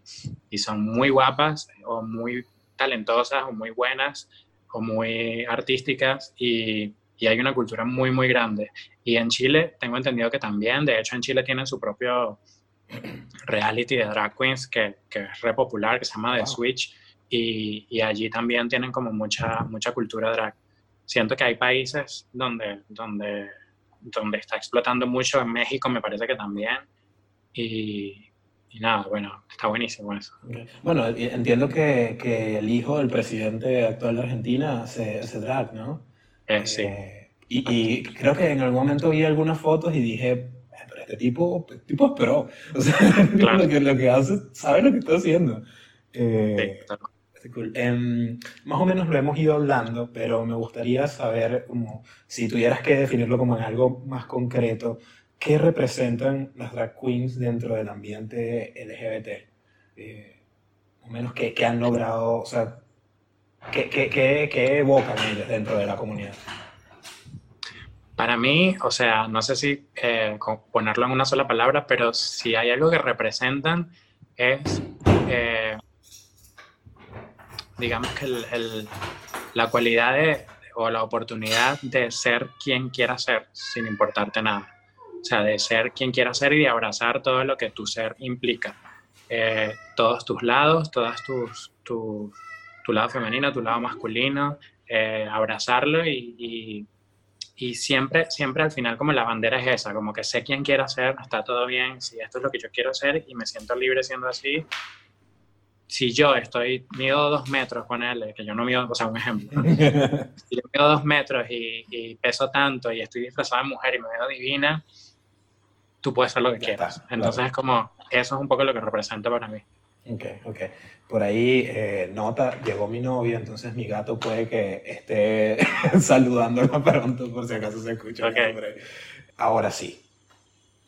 Speaker 2: y son muy guapas o muy talentosas o muy buenas o muy artísticas y, y, hay una cultura muy, muy grande. Y en Chile tengo entendido que también, de hecho en Chile tienen su propio reality de drag queens que, que es re popular, que se llama The Switch, y, y, allí también tienen como mucha, mucha cultura drag. Siento que hay países donde, donde, donde está explotando mucho, en México me parece que también, y, y nada, bueno, está buenísimo eso.
Speaker 1: Bueno, entiendo que, que, el hijo del presidente actual de Argentina se, se drag, ¿no?
Speaker 2: Eh, sí.
Speaker 1: Eh, y, y, creo que en algún momento vi algunas fotos y dije, eh, pero este tipo, este tipo es pro. [LAUGHS] O sea, [LAUGHS] claro. lo, que, lo que hace, sabe lo que está haciendo. Eh, sí, cool. eh, más o menos lo hemos ido hablando, pero me gustaría saber, como, si tuvieras que definirlo como en algo más concreto, ¿qué representan las drag queens dentro del ambiente LGBT? Eh, o menos ¿qué, ¿qué, han logrado, o sea, ¿qué, qué, qué, evocan ellas dentro de la comunidad?
Speaker 2: Para mí, o sea, no sé si eh, ponerlo en una sola palabra, pero si hay algo que representan es, eh, digamos que el, el, la cualidad de, o la oportunidad de ser quien quiera ser, sin importarte nada. O sea, de ser quien quiera ser y de abrazar todo lo que tu ser implica. Eh, todos tus lados, todas tus, tu, tu, lado femenino, tu lado masculino, eh, abrazarlo y, y, y, siempre, siempre al final como la bandera es esa, como que sé quién quiero ser, está todo bien, si esto es lo que yo quiero ser y me siento libre siendo así. Si yo estoy, mido dos metros, con él, que yo no mido, o sea, un ejemplo, [LAUGHS] si yo mido dos metros y, y peso tanto y estoy disfrazada de mujer y me veo divina, tú puedes hacer lo que quieras. Entonces es como, eso es un poco lo que representa para mí.
Speaker 1: Ok, ok. Por ahí, eh, nota, llegó mi novia, entonces mi gato puede que esté [LAUGHS] saludándola [LAUGHS] pronto por si acaso se escucha.
Speaker 2: Okay.
Speaker 1: Ahora sí,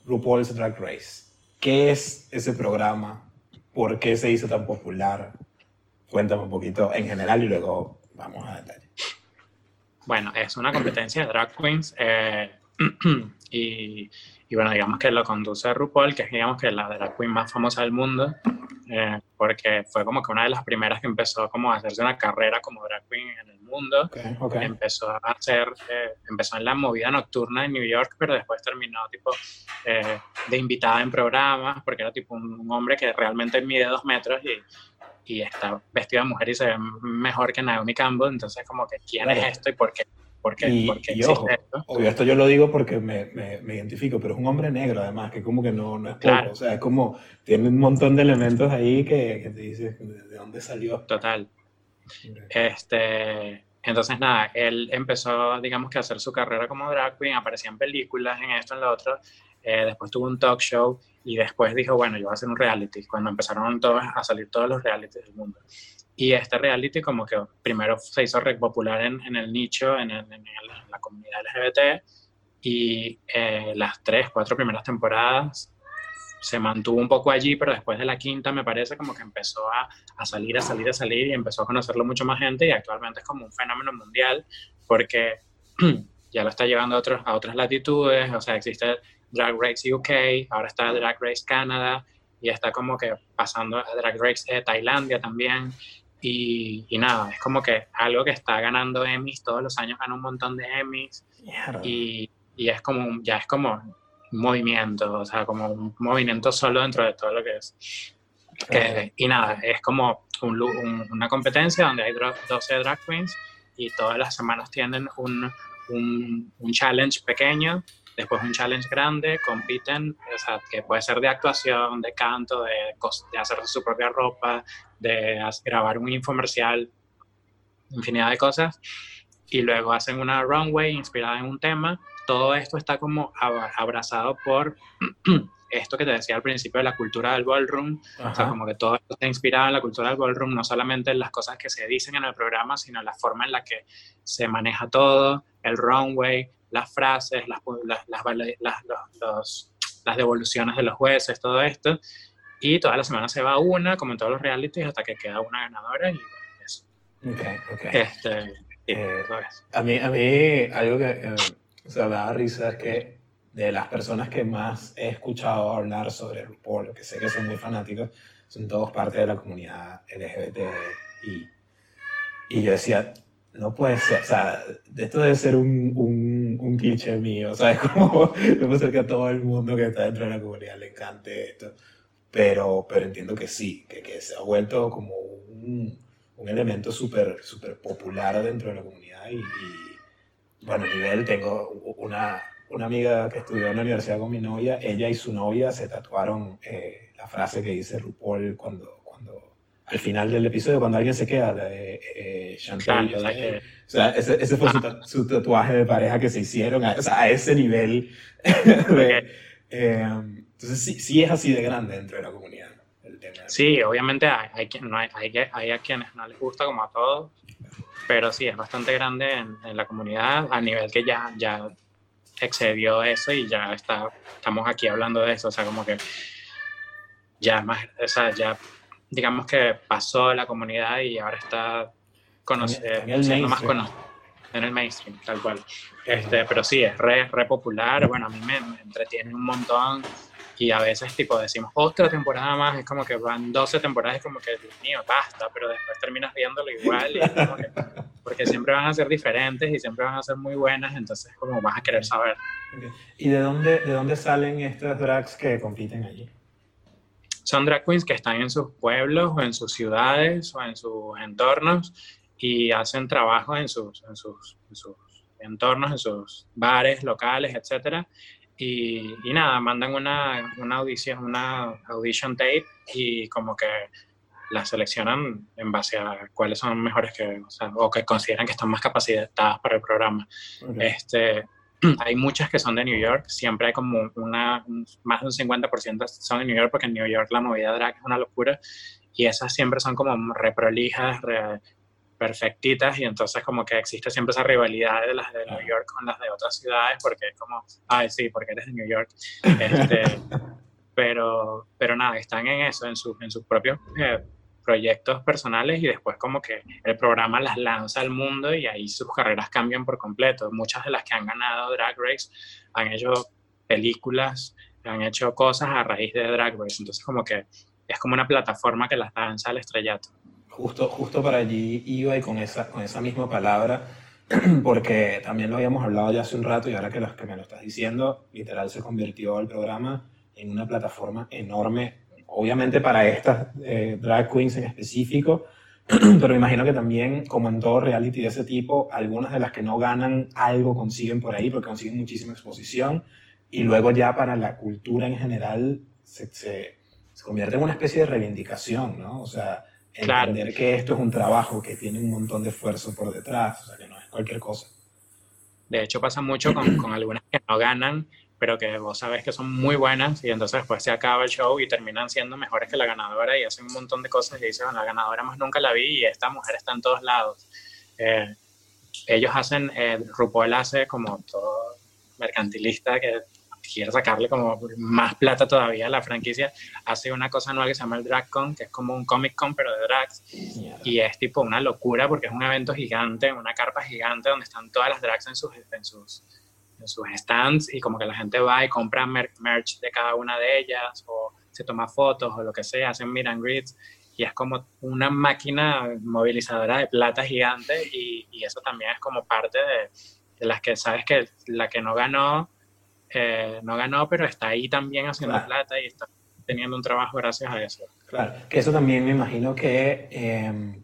Speaker 1: RuPaul's Drag Race. ¿Qué es ese programa? ¿Por qué se hizo tan popular? Cuéntame un poquito en general y luego vamos a detalle.
Speaker 2: Bueno, es una competencia de drag queens eh, [CLEARS THROAT] y bueno, digamos que lo conduce RuPaul, que es digamos que la drag queen más famosa del mundo, eh, porque fue como que una de las primeras que empezó como a hacerse una carrera como drag queen en el mundo.
Speaker 1: Okay, okay.
Speaker 2: Empezó a hacer, eh, empezó en la movida nocturna en New York, pero después terminó tipo eh, de invitada en programas, porque era tipo un, un, hombre que realmente mide dos metros y, y está vestido de mujer y se ve mejor que Naomi Campbell, entonces como que quién claro. es esto y por qué ¿Por qué?
Speaker 1: Y,
Speaker 2: ¿Por qué
Speaker 1: y ojo, esto? obvio, esto yo lo digo porque me, me, me, identifico, pero es un hombre negro además, que como que no, no es poco, claro. o sea, es como, tiene un montón de elementos ahí que, que te dices, ¿de dónde salió?
Speaker 2: Total. Este, entonces, nada, él empezó, digamos que a hacer su carrera como drag queen, aparecía en películas, en esto, en lo otro, eh, después tuvo un talk show y después dijo, bueno, yo voy a hacer un reality, cuando empezaron todos a salir todos los realities del mundo. Y este reality como que primero se hizo popular en, en el nicho, en, el, en, el, en, la comunidad LGBT, y eh, las tres, cuatro primeras temporadas se mantuvo un poco allí, pero después de la quinta me parece como que empezó a, a, salir, a salir, a salir y empezó a conocerlo mucho más gente y actualmente es como un fenómeno mundial porque [CLEARS THROAT] ya lo está llevando a, otros, a otras latitudes, o sea, existe Drag Race UK, ahora está Drag Race Canadá y está como que pasando a Drag Race eh, Tailandia también y, y, nada, es como que algo que está ganando Emmys, todos los años gana un montón de Emmys y, y, es como, ya es como un movimiento, o sea, como un movimiento solo dentro de todo lo que es. Eh, y nada, es como un, un, una competencia donde hay 12 drag queens y todas las semanas tienen un, un, un challenge pequeño después un challenge grande, compiten, o sea, que puede ser de actuación, de canto, de, de hacer su propia ropa, de grabar un infomercial, infinidad de cosas. y luego hacen una runway inspirada en un tema. Todo esto está como abrazado por [CLEARS THROAT] esto que te decía al principio de la cultura del ballroom, o sea, como que todo esto está inspirado en la cultura del ballroom, no solamente en las cosas que se dicen en el programa, sino en la forma en la que se maneja todo, el runway, las frases, las, las, las, los, las devoluciones de los jueces, todo esto. Y toda la semana se va una, como en todos los realities, hasta que queda una ganadora y eso.
Speaker 1: Ok, ok.
Speaker 2: Este,
Speaker 1: eh, a, mí, a mí algo que eh, o sea, me da risa es que de las personas que más he escuchado hablar sobre RuPaul, que sé que son muy fanáticos, son todos parte de la comunidad LGBT y, y yo decía, no puede ser, o sea, esto debe ser un, un, un cliché mío, o sea, es como, [LAUGHS] puede ser que a todo el mundo que está dentro de la comunidad le encante esto, pero, pero entiendo que sí, que, que se ha vuelto como un, un elemento súper super popular dentro de la comunidad y, y bueno, nivel, tengo una, una amiga que estudió en la universidad con mi novia, ella y su novia se tatuaron eh, la frase que dice RuPaul cuando, al final del episodio, cuando alguien se queda, de eh, Chantal. o sea, ese, ese fue su, tatuaje de pareja que se hicieron, a, o sea, a ese nivel. [LAUGHS] Eh, entonces, sí, sí es así de grande dentro de la comunidad. El tema
Speaker 2: sí, obviamente hay, hay, no hay, hay, hay, a quienes no les gusta como a todos, pero sí, es bastante grande en, en la comunidad a nivel que ya, ya excedió eso y ya está, estamos aquí hablando de eso, o sea, como que ya más, o sea, ya digamos que pasó la comunidad y ahora está conociendo más conocido en el mainstream, tal cual. Este, pero sí, es re, re popular, bueno, a mí me, me entretiene un montón y a veces tipo decimos otra temporada más, es como que van 12 temporadas, es como que, Dios mío, basta, pero después terminas viéndolo igual, y como que, [LAUGHS] porque siempre van a ser diferentes y siempre van a ser muy buenas, entonces como vas a querer saber.
Speaker 1: ¿Y de dónde, de dónde salen estas drags que compiten allí?
Speaker 2: Son drag queens que están en sus pueblos o en sus ciudades o en sus entornos y hacen trabajo en sus, en sus, en sus entornos, en sus bares locales, etcétera, y, nada, mandan una, una, audición, una audition tape y como que la seleccionan en base a cuáles son mejores que, o, que consideran que están más capacitadas para el programa. Este, [CLEARS THROAT] hay muchas que son de New York, siempre hay como una, más de un 50% son de New York porque en New York la movida drag es una locura y esas siempre son como reprolijas, re, perfectitas y entonces como que existe siempre esa rivalidad de las de New York con las de otras ciudades porque es como, ay sí, porque eres de New York. Este, [LAUGHS] pero, pero nada, están en eso, en, sus en sus propios eh, proyectos personales y después como que el programa las lanza al mundo y ahí sus carreras cambian por completo. Muchas de las que han ganado Drag Race han hecho películas, han hecho cosas a raíz de Drag Race, entonces como que es como una plataforma que las lanza al estrellato
Speaker 1: justo, justo para allí iba y con esa, con esa misma palabra, [CLEARS THROAT] porque también lo habíamos hablado ya hace un rato y ahora que, los, que me lo estás diciendo, literal se convirtió el programa en una plataforma enorme, obviamente para estas eh, drag queens en específico, [CLEARS THROAT] pero me imagino que también, como en todo reality de ese tipo, algunas de las que no ganan algo consiguen por ahí, porque consiguen muchísima exposición, y luego ya para la cultura en general se, se, se convierte en una especie de reivindicación, ¿no? O sea, entender que esto es un trabajo que tiene un montón de esfuerzo por detrás, o sea, que no es cualquier cosa.
Speaker 2: De hecho, pasa mucho con, con algunas que no ganan, pero que vos sabes que son muy buenas y entonces después se acaba el show y terminan siendo mejores que la ganadora y hacen un montón de cosas y dicen, bueno, la ganadora más nunca la vi y esta mujer está en todos lados. Eh, ellos hacen, eh, RuPaul hace como todo mercantilista que quiere sacarle como más plata todavía a la franquicia, hace una cosa nueva que se llama el DragCon, que es como un Comic Con, pero de drags. Y es tipo una locura porque es un evento gigante, una carpa gigante donde están todas las drags en sus, en sus, en sus stands y como que la gente va y compra merch de cada una de ellas o se toma fotos o lo que sea, hacen meet and greets y es como una máquina movilizadora de plata gigante y, y eso también es como parte de, de, las que sabes que la que no ganó eh, no ganó, pero está ahí también haciendo plata y está teniendo un trabajo gracias a eso.
Speaker 1: Claro, que eso también me imagino que em,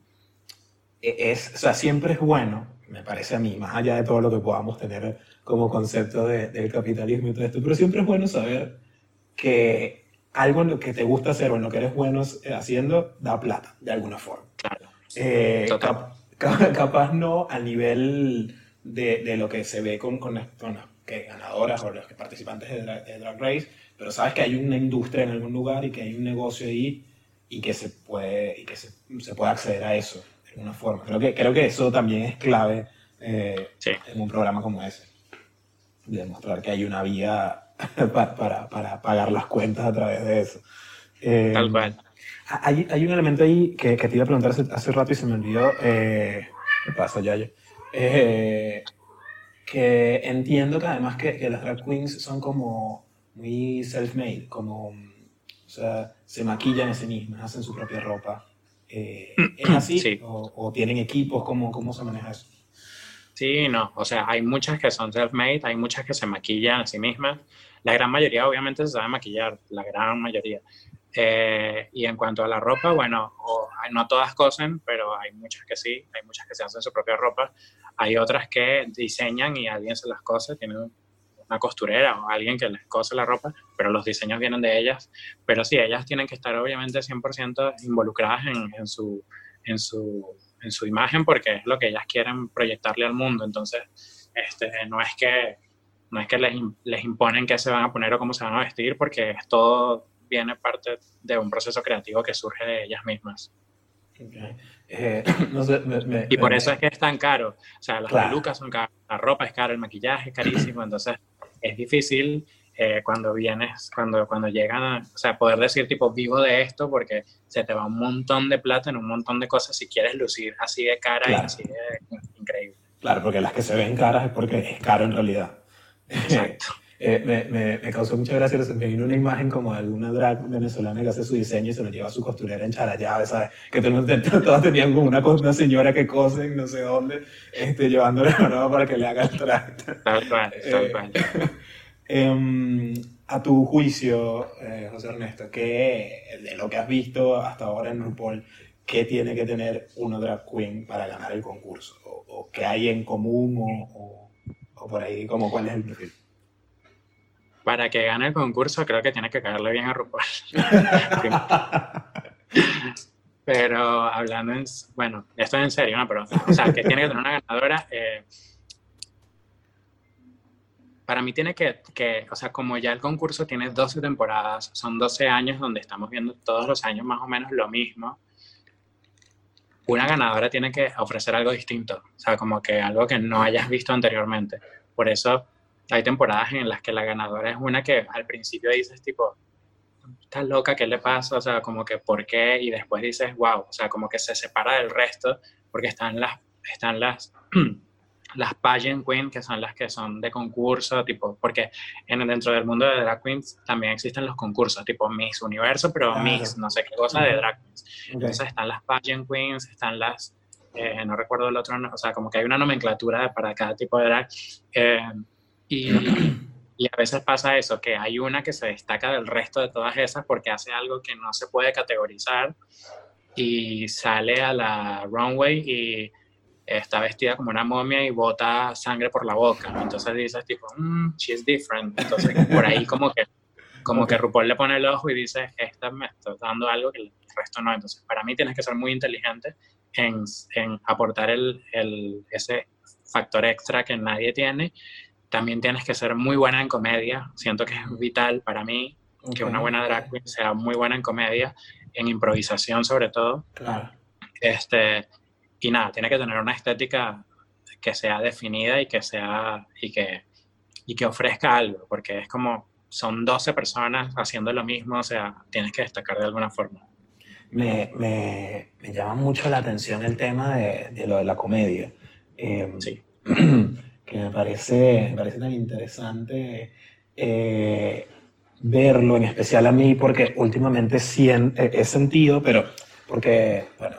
Speaker 1: e-, es, o sea, siempre es bueno, me parece a mí, más allá de todo lo que podamos tener como concepto del capitalismo y todo esto, pero siempre es bueno saber que algo en lo que te gusta hacer o en lo que eres bueno haciendo da plata, de alguna forma.
Speaker 2: Claro.
Speaker 1: Eh, [LAUGHS] capaz no al nivel de, de, lo que se ve con, con, las, que ganadoras o los que participantes de Drag, Race, pero sabes que hay una industria en algún lugar y que hay un negocio ahí y que se puede, y que se, se puede acceder a eso de alguna forma. Creo que, creo que eso también es clave eh, en un programa como ese. Demostrar que hay una vía [LAUGHS] para, para, pagar las cuentas a través de eso.
Speaker 2: Eh, Tal cual.
Speaker 1: Hay, hay, un elemento ahí que, que, te iba a preguntar hace, rato y se me olvidó. Eh, ¿Qué pasa, Yayo? Eh, que entiendo que además que, que, las drag queens son como muy self-made, como, o sea, se maquillan a sí mismas, hacen su propia ropa. Eh, ¿Es [CLEARS THROAT] así? O, ¿O, tienen equipos? ¿Cómo, ¿Cómo se maneja eso?
Speaker 2: Sí, no, o sea, hay muchas que son self-made, hay muchas que se maquillan a sí mismas. La gran mayoría obviamente se sabe maquillar, la gran mayoría. Eh, y en cuanto a la ropa, bueno, no todas cosen, pero hay muchas que sí, hay muchas que se hacen su propia ropa. Hay otras que diseñan y alguien se las cose, tienen una costurera o alguien que les cose la ropa, pero los diseños vienen de ellas. Pero sí, ellas tienen que estar obviamente 100% involucradas en, en, su, en, su, en su imagen porque es lo que ellas quieren proyectarle al mundo. Entonces, este, no es que, no es que les, les imponen qué se van a poner o cómo se van a vestir, porque es todo viene parte de un proceso creativo que surge de ellas mismas.
Speaker 1: Eh, [COUGHS]
Speaker 2: y por eso es que es tan caro. O sea, las pelucas son caras, la ropa es cara, el maquillaje es carísimo, entonces es difícil eh, cuando vienes, cuando, cuando llegan, a, o sea, poder decir tipo vivo de esto porque se te va un montón de plata en un montón de cosas si quieres lucir así de cara y así de increíble.
Speaker 1: Claro, porque las que se ven caras es porque es caro en realidad. Exacto. [LAUGHS] Eh, me, me, me, causó mucha gracia, me vino una imagen como de alguna drag venezolana que hace su diseño y se lo lleva a su costurera en Charallave, ¿sabes? Que [LAUGHS] todos tenían como una, una señora que cose no sé dónde, este, llevándole la ropa para que le haga el traje.
Speaker 2: Tal cual, tal cual. [LAUGHS]
Speaker 1: Eh, a tu juicio, eh, José Ernesto, ¿qué, de lo que has visto hasta ahora en RuPaul, qué tiene que tener una drag queen para ganar el concurso? ¿O, o qué hay en común o, o, o por ahí, como cuál es el perfil?
Speaker 2: para que gane el concurso creo que tiene que caerle bien a RuPaul. [LAUGHS] pero hablando en, bueno, esto es en serio, ¿no? Pero, o sea, que tiene que tener una ganadora. Eh, para mí tiene que, que, o sea, como ya el concurso tiene 12 temporadas, son 12 años donde estamos viendo todos los años más o menos lo mismo, una ganadora tiene que ofrecer algo distinto, o sea, como que algo que no hayas visto anteriormente. Por eso hay temporadas en las que la ganadora es una que al principio dices tipo, estás loca, ¿qué le pasa? O sea, como que ¿por qué? Y después dices, wow, o sea, como que se separa del resto porque están las, están las, [CLEARS THROAT] las pageant queens, que son las que son de concurso, tipo, porque en, dentro del mundo de drag queens también existen los concursos, tipo Miss Universo, pero Miss, no sé qué cosa de drag queens. Entonces están las pageant queens, están las, eh, no recuerdo el otro, o sea, como que hay una nomenclatura para cada tipo de drag. Eh, y, [CLEARS THROAT] y, a veces pasa eso, que hay una que se destaca del resto de todas esas porque hace algo que no se puede categorizar y sale a la runway y está vestida como una momia y bota sangre por la boca. Entonces dices tipo, mm, she's different. Entonces por ahí como que, como que RuPaul le pone el ojo y dice, esta me está dando algo que el resto no. Entonces para mí tienes que ser muy inteligente en, en aportar el, el, ese factor extra que nadie tiene también tienes que ser muy buena en comedia. Siento que es vital para mí que una buena drag queen sea muy buena en comedia, en improvisación sobre todo.
Speaker 1: Claro.
Speaker 2: Este, y nada, tiene que tener una estética que sea definida y que sea y que, y que ofrezca algo, porque es como son 12 personas haciendo lo mismo, o sea, tienes que destacar de alguna forma.
Speaker 1: Me, me, me llama mucho la atención el tema de, de lo de la comedia. Eh,
Speaker 2: sí. [CLEARS THROAT]
Speaker 1: que me parece, me parece tan interesante eh, verlo, en especial a mí, porque últimamente sí he, sentido, pero porque, bueno,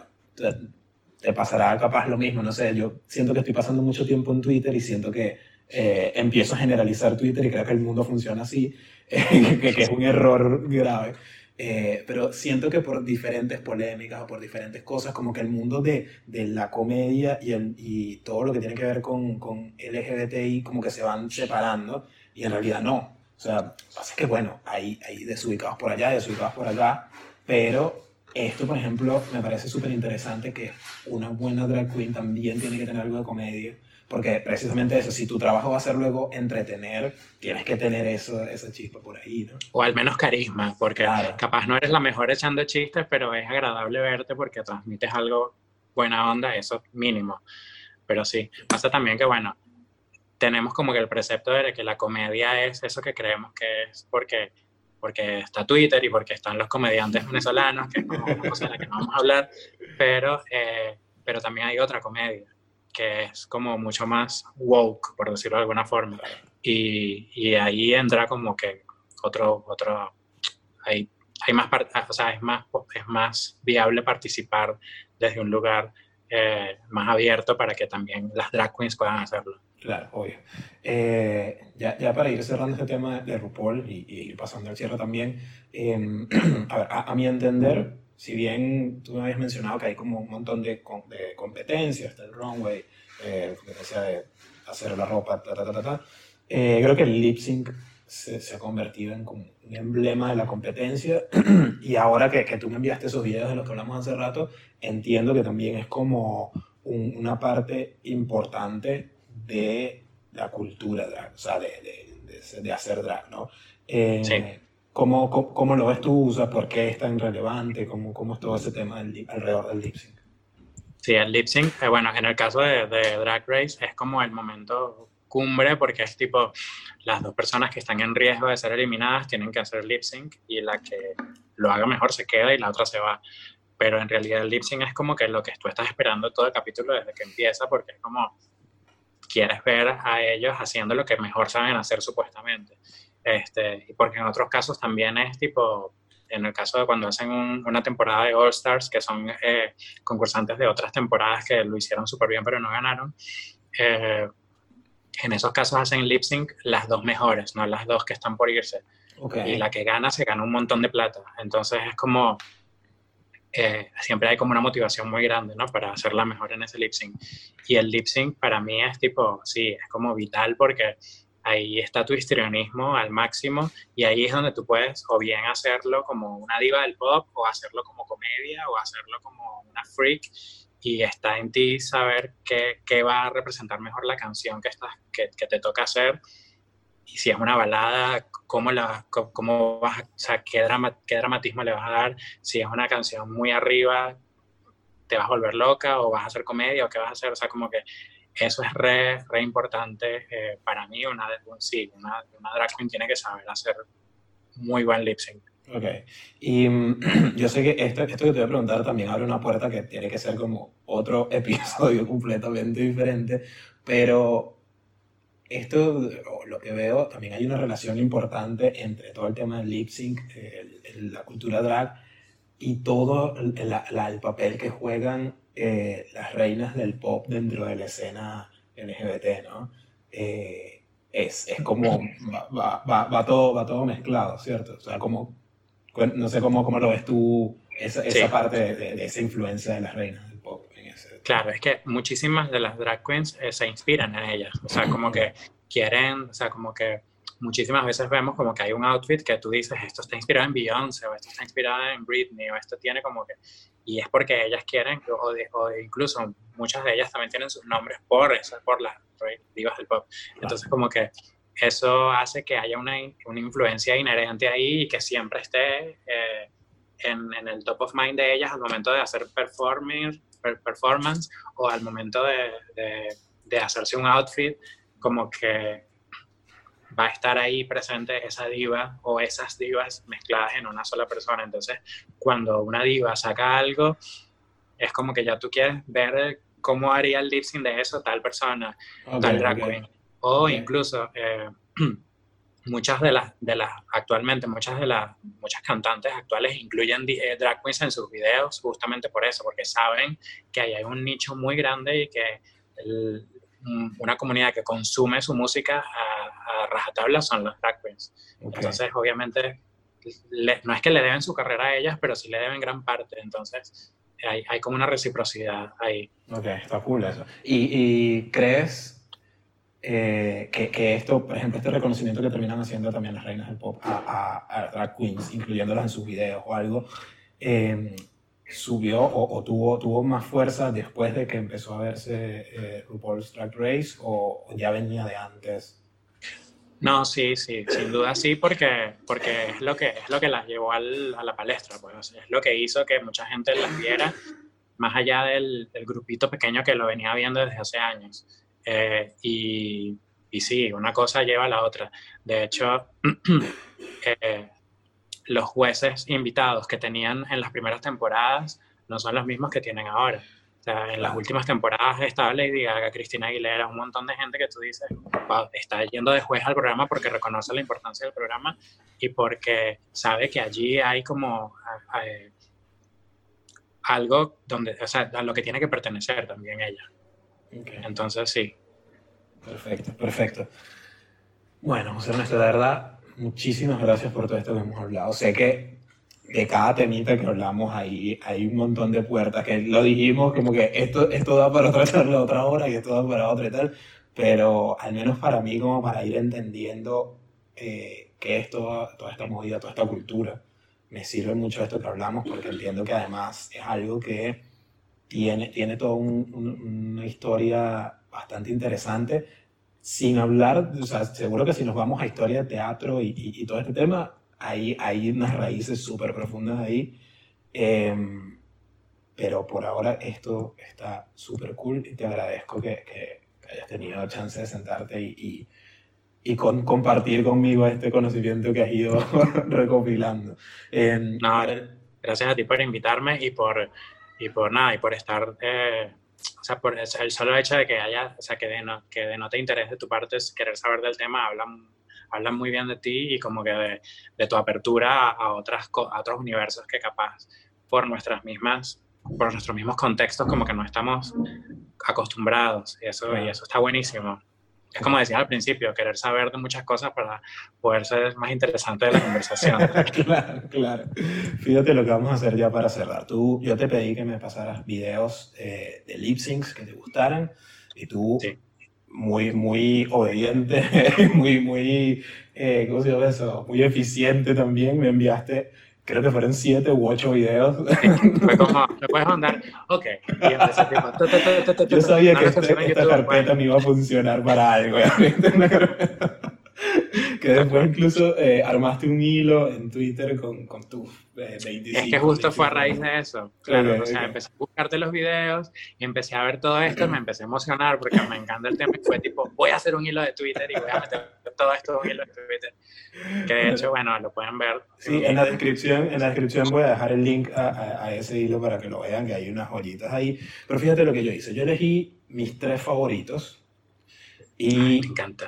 Speaker 1: te, pasará capaz lo mismo, no sé, yo siento que estoy pasando mucho tiempo en Twitter y siento que eh, empiezo a generalizar Twitter y creo que el mundo funciona así, [LAUGHS] que, que, es un error grave. Eh, pero siento que por diferentes polémicas o por diferentes cosas, como que el mundo de, de la comedia y, el, y, todo lo que tiene que ver con, con, LGBTI como que se van separando y en realidad no. O sea, pasa que bueno, hay, hay desubicados por allá, desubicados por acá, pero esto, por ejemplo, me parece súper interesante que una buena drag queen también tiene que tener algo de comedia. Porque precisamente eso, si tu trabajo va a ser luego entretener, tienes que tener eso, esa chispa por ahí, ¿no?
Speaker 2: O al menos carisma, porque capaz no eres la mejor echando chistes, pero es agradable verte porque transmites algo buena onda, eso mínimo. Pero sí, pasa también que, bueno, tenemos como que el precepto de que la comedia es eso que creemos que es porque, porque está Twitter y porque están los comediantes venezolanos, que es como una cosa de la que no vamos a hablar, pero, eh, pero también hay otra comedia que es como mucho más woke, por decirlo de alguna forma. Y, y ahí entra como que otro, otro, hay, hay más, o sea, es más, es más viable participar desde un lugar eh, más abierto para que también las drag queens puedan hacerlo.
Speaker 1: Claro, obvio. Eh, ya, ya, para ir cerrando este tema de RuPaul y, ir pasando al cierre también, em, [CLEARS THROAT] a, ver, a, mi entender, si bien tú me habías mencionado que hay como un montón de, de competencias, está el runway, eh, competencia de hacer la ropa, ta, ta, ta, ta, eh, creo que el lip sync se, se, ha convertido en como un emblema de la competencia [CLEARS THROAT] y ahora que, que, tú me enviaste esos videos de los que hablamos hace rato, entiendo que también es como una parte importante de la cultura drag, o sea, de, de, de hacer drag, ¿no? Eh, sí. ¿cómo, cómo, lo ves tú? O sea, ¿Por qué es tan relevante? ¿Cómo, cómo es todo ese tema del, alrededor del lip sync?
Speaker 2: Sí, el lip sync, eh, bueno, en el caso de, Drag Race es como el momento cumbre porque es tipo las dos personas que están en riesgo de ser eliminadas tienen que hacer lip sync y la que lo haga mejor se queda y la otra se va. Pero en realidad el lip sync es como que lo que tú estás esperando todo el capítulo desde que empieza porque es como quieres ver a ellos haciendo lo que mejor saben hacer supuestamente. Este, y porque en otros casos también es tipo, en el caso de cuando hacen una temporada de All Stars, que son eh, concursantes de otras temporadas que lo hicieron súper bien pero no ganaron, eh, en esos casos hacen lip sync las dos mejores, no las dos que están por irse. Y la que gana se gana un montón de plata. Entonces es como, eh, siempre hay como una motivación muy grande, ¿no? Para hacerla mejor en ese lip sync. Y el lip sync para mí es tipo, sí, es como vital porque ahí está tu histrionismo al máximo y ahí es donde tú puedes o bien hacerlo como una diva del pop o hacerlo como comedia o hacerlo como una freak y está en ti saber qué, qué va a representar mejor la canción que, estás, que, que te toca hacer y si es una balada, cómo, la, cómo vas, o sea, qué, drama, qué dramatismo le vas a dar, si es una canción muy arriba, te vas a volver loca o vas a hacer comedia o qué vas a hacer, o sea, como que eso es re, re importante eh, para mí, una, sí, una, una drag queen tiene que saber hacer muy buen lip sync.
Speaker 1: Ok, y [CLEARS THROAT] yo sé que esto, esto que te voy a preguntar también abre una puerta que tiene que ser como otro [LAUGHS] episodio completamente diferente, pero esto, lo que veo, también hay una relación importante entre todo el tema del lip sync, la cultura drag y todo el, el, papel que juegan eh, las reinas del pop dentro de la escena LGBT, ¿no? Eh, es, es, como, va, va, va, todo, va todo mezclado, ¿cierto? O sea, como, no sé cómo, cómo lo ves tú, esa, esa parte de, de, esa influencia de las reinas.
Speaker 2: Claro, es que muchísimas de las drag queens eh, se inspiran en ellas. O sea, como que quieren, o sea, como que muchísimas veces vemos como que hay un outfit que tú dices, esto está inspirado en Beyoncé, o esto está inspirado en Britney, o esto tiene como que... Y es porque ellas quieren, o, o incluso muchas de ellas también tienen sus nombres por eso, por las divas del pop. Entonces como que eso hace que haya una, una influencia inherente ahí y que siempre esté eh, en, en, el top of mind de ellas al momento de hacer performing, performance o al momento de, de, hacerse un outfit, como que va a estar ahí presente esa diva o esas divas mezcladas en una sola persona. Entonces, cuando una diva saca algo, es como que ya tú quieres ver cómo haría el lip sync de eso tal persona, tal drag queen. O incluso, eh, [CLEARS THROAT] muchas de las, de las, actualmente, muchas de las, muchas cantantes actuales incluyen eh, drag queens en sus videos justamente por eso, porque saben que ahí hay un nicho muy grande y que una comunidad que consume su música a, a rajatabla son los drag queens. Entonces, obviamente, no es que le deben su carrera a ellas, pero sí le deben gran parte. Entonces, hay, hay como una reciprocidad ahí.
Speaker 1: Ok, está cool eso. ¿Y, y crees eh, que, que, esto, por ejemplo, este reconocimiento que terminan haciendo también las reinas del pop a, a, drag queens, incluyéndolas en sus videos o algo, eh, subió o, tuvo, tuvo más fuerza después de que empezó a verse eh, RuPaul's Drag Race o, ya venía de antes?
Speaker 2: No, sí, sí, sin duda sí, porque, porque es, lo que, es lo que las llevó al, a la palestra, pues es lo que hizo que mucha gente las viera, más allá del, del grupito pequeño que lo venía viendo desde hace años. Eh, y, y, sí, una cosa lleva a la otra. De hecho, [CLEARS THROAT] eh, los jueces invitados que tenían en las primeras temporadas no son los mismos que tienen ahora. O sea, en las últimas temporadas estaba Lady Gaga, Cristina Aguilera, un montón de gente que tú dices, está yendo de juez al programa porque reconoce la importancia del programa y porque sabe que allí hay como eh, algo donde, o sea, a lo que tiene que pertenecer también ella. Entonces, sí.
Speaker 1: Perfecto, perfecto. Bueno, José Ernesto, de verdad, muchísimas gracias por todo esto que hemos hablado. Sé que de cada temita que hablamos ahí hay un montón de puertas, que lo dijimos como que esto, esto da para otra charla otra hora y esto da para otra y tal, pero al menos para mí como para ir entendiendo eh, qué es toda, toda esta movida, toda esta cultura, me sirve mucho esto que hablamos porque entiendo que además es algo que tiene, tiene toda una historia bastante interesante sin hablar, o sea, seguro que si nos vamos a historia de teatro y, y, todo este tema, hay, hay unas raíces súper profundas ahí. Em, pero por ahora esto está súper cool y te agradezco que, que, hayas tenido chance de sentarte y, y con, compartir conmigo este conocimiento que has ido [LAUGHS] recopilando.
Speaker 2: Em, no, gracias a ti por invitarme y por, y por nada, y por estar... Eh, o sea, por el solo hecho de que haya, o sea, que, de no, que denote interés de tu parte, es querer saber del tema, hablan, hablan muy bien de ti y como que de, de tu apertura a, otras, a otros universos que capaz por nuestras mismas, por nuestros mismos contextos como que no estamos acostumbrados y eso, y eso está buenísimo es como decía al principio, querer saber de muchas cosas para poder ser más interesante de la conversación. [LAUGHS]
Speaker 1: claro, claro. Fíjate lo que vamos a hacer ya para cerrar. Tú, yo te pedí que me pasaras videos eh, de lip syncs que te gustaran y tú, muy, muy obediente, [LAUGHS] muy, muy, eh, ¿cómo se llama eso? Muy eficiente también, me enviaste creo que fueron siete u ocho videos. [LAUGHS]
Speaker 2: fue como, me puedes mandar, ok.
Speaker 1: Y Yo sabía que este, esta carpeta me iba a funcionar para algo. [LAUGHS] que después incluso eh, armaste un hilo en Twitter con,
Speaker 2: eh, 25. Es que justo fue a raíz de eso. Claro, o sea, empecé a buscarte los videos y empecé a ver todo esto, me empecé a emocionar porque me encanta el tema y fue tipo, voy a hacer un hilo de Twitter y voy a meter todo esto en un hilo de Twitter. Que de hecho, bueno, lo pueden ver.
Speaker 1: Sí, en la descripción, en la descripción voy a dejar el link a, a ese hilo para que lo vean, que hay unas joyitas ahí. Pero fíjate lo que yo hice. Yo elegí mis tres favoritos y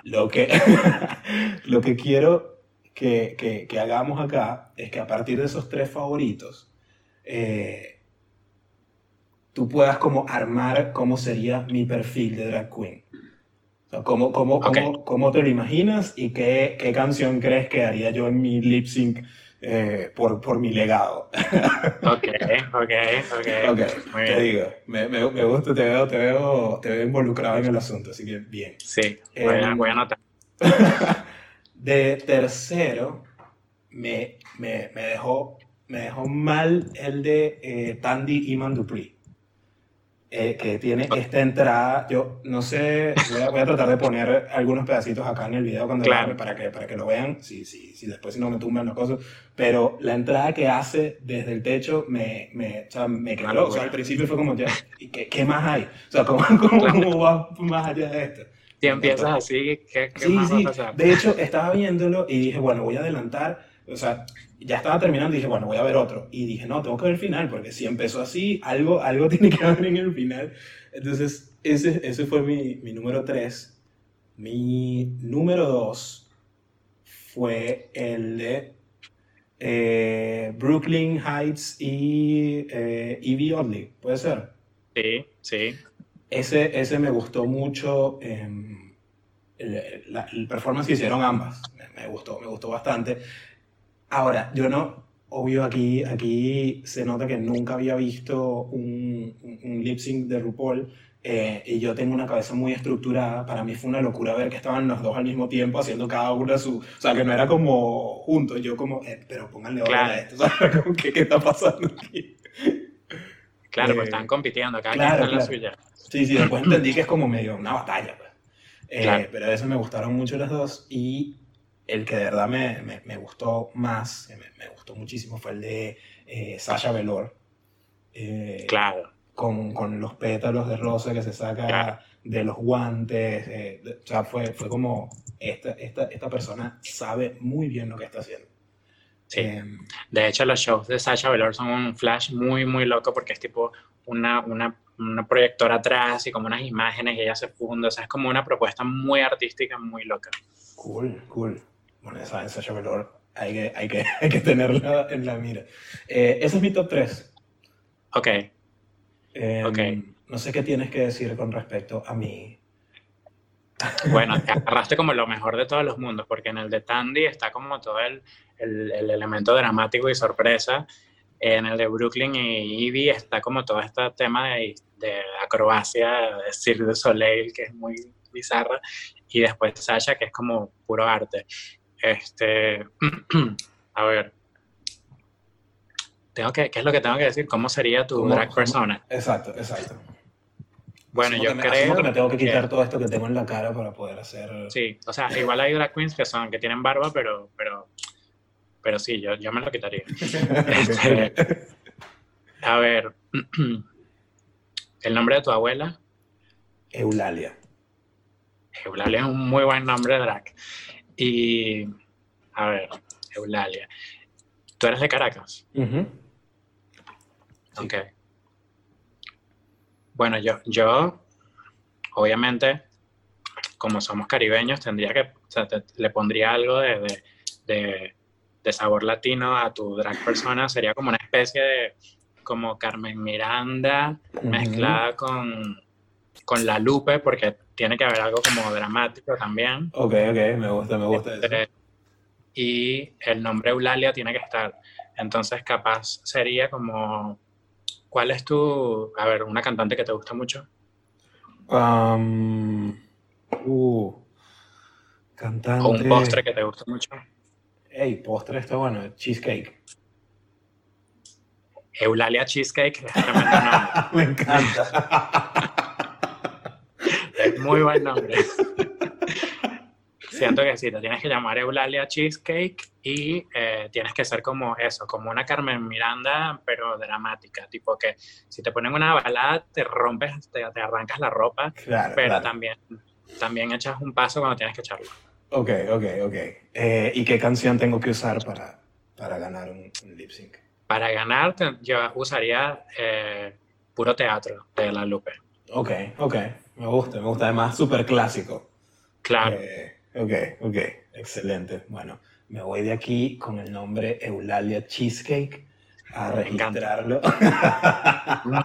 Speaker 1: Lo, que, [LAUGHS] lo que quiero que, que, que, hagamos acá es que a partir de esos tres favoritos, eh, tú puedas como armar cómo sería mi perfil de drag queen. O sea, cómo, cómo, cómo, cómo, te lo imaginas y qué, qué canción crees que haría yo en mi lip sync eh, por, por mi legado.
Speaker 2: Ok, ok, ok.
Speaker 1: okay. te digo, me, me, me, gusta, te veo, te, veo, te veo involucrado en el asunto, así que bien.
Speaker 2: Sí, voy, a, em, voy a anotar. [LAUGHS]
Speaker 1: de tercero, me, me, me, dejó, me dejó mal el de eh, Tandy Iman Dupree. Eh, que tiene esta entrada. Yo no sé, voy a, voy a, tratar de poner algunos pedacitos acá en el video cuando para, que, para que lo vean, si, si, si después si no me tumban las cosas. Pero la entrada que hace desde el techo me, me, o sea, me quedó. O sea, al principio fue como, ya, ¿qué, ¿qué, más hay? O sea, [LAUGHS] ¿cómo, cómo, va más allá de esto?
Speaker 2: Si empiezas así, ¿qué, qué
Speaker 1: sí,
Speaker 2: más
Speaker 1: sí. va a pasar? De hecho, estaba viéndolo y dije, bueno, voy a adelantar. O sea, ya estaba terminando y dije, bueno, voy a ver otro. Y dije, no, tengo que ver el final, porque si empezó así, algo, algo [LAUGHS] tiene que haber en el final. Entonces, ese, ese fue mi, mi número 3. Mi número 2 fue el de eh, Brooklyn Heights y eh, Evie Oddly, ¿puede ser?
Speaker 2: Sí, sí.
Speaker 1: Ese, ese me gustó mucho. el, el, performance que hicieron ambas. Me, me, gustó, me gustó bastante. Ahora, yo no, obvio aquí, aquí se nota que nunca había visto un, un, lip sync de RuPaul eh, y yo tengo una cabeza muy estructurada. Para mí fue una locura ver que estaban los dos al mismo tiempo haciendo cada uno su... O sea, que no era como juntos, yo como, eh, pero pónganle orden a esto, [LAUGHS] ¿sabes? ¿Qué, ¿Qué está pasando aquí?
Speaker 2: Claro, pues están compitiendo, cada claro, quien está en la suya.
Speaker 1: Sí, sí, después [CLEARS THROAT] entendí que es como medio una batalla, pues. Eh, pero eso me gustaron mucho los dos y el que de verdad me, me, me gustó más, me, me, gustó muchísimo, fue el de eh, Sasha Velour.
Speaker 2: Eh, claro.
Speaker 1: Con, con, los pétalos de rosa que se saca de los guantes. o sea, fue, fue como esta, esta, esta, persona sabe muy bien lo que está haciendo.
Speaker 2: Sí. de hecho, los shows de Sasha Velour son un flash muy, muy loco porque es tipo una, una una proyectora atrás y como unas imágenes y ella se funde. O sea, es como una propuesta muy artística, muy loca.
Speaker 1: Cool, cool. Bueno, esa, esa hay que, hay, que, [LAUGHS] hay que tenerla en la mira. Eh, ese es mi top 3.
Speaker 2: Ok.
Speaker 1: Eh, ok. No sé qué tienes que decir con respecto a mí.
Speaker 2: Bueno, [LAUGHS] te agarraste como lo mejor de todos los mundos, porque en el de Tandy está como todo el, el, el elemento dramático y sorpresa, en el de Brooklyn y Ivy está como todo este tema de, de acrobacia, de Cirque du Soleil, que es muy bizarra, y después Sasha, que es como puro arte. Este, [CLEARS THROAT] a ver, tengo que, ¿qué es lo que tengo que decir? ¿Cómo sería tu drag persona?
Speaker 1: Exacto, exacto.
Speaker 2: Bueno, yo creo
Speaker 1: que me tengo que quitar todo esto que tengo en la cara para poder hacer...
Speaker 2: Sí, o sea, igual hay drag queens que son, que tienen barba, pero, pero pero sí, yo, yo me lo quitaría. [LAUGHS] Este, a ver, [CLEARS THROAT] ¿el nombre de tu abuela?
Speaker 1: Eulalia.
Speaker 2: Eulalia es un muy buen nombre de drag. Y, a ver, Eulalia. ¿Tú eres de Caracas? Ok. Bueno, yo, yo, obviamente, como somos caribeños, tendría que, o sea, le pondría algo de, de de sabor latino a tu drag persona sería como una especie de como Carmen Miranda mezclada con, con La Lupe, porque tiene que haber algo como dramático también.
Speaker 1: Ok, ok, me gusta, me gusta eso. Este,
Speaker 2: y el nombre Eulalia tiene que estar. Entonces, capaz sería como. ¿Cuál es tu. A ver, una cantante que te gusta mucho?
Speaker 1: Um, uh, cantante.
Speaker 2: O un postre que te gusta mucho
Speaker 1: hey, postre está bueno, cheesecake.
Speaker 2: Eulalia Cheesecake es tremendo nombre. [LAUGHS]
Speaker 1: Me encanta.
Speaker 2: es muy buen nombre. Siento que sí, te tienes que llamar Eulalia Cheesecake y eh, tienes que ser como eso, como una Carmen Miranda, pero dramática. Tipo que si te ponen una balada, te rompes, te, arrancas la ropa, pero También, también echas un paso cuando tienes que echarlo.
Speaker 1: Ok, ok, ok. Eh, ¿Y qué canción tengo que usar para, para ganar un, lip sync?
Speaker 2: Para ganar, yo usaría eh, puro teatro de La Lupe.
Speaker 1: Ok, ok. Me gusta, me gusta. Además, súper clásico.
Speaker 2: Claro.
Speaker 1: Eh, ok, ok. Excelente. Bueno, me voy de aquí con el nombre Eulalia Cheesecake a registrarlo.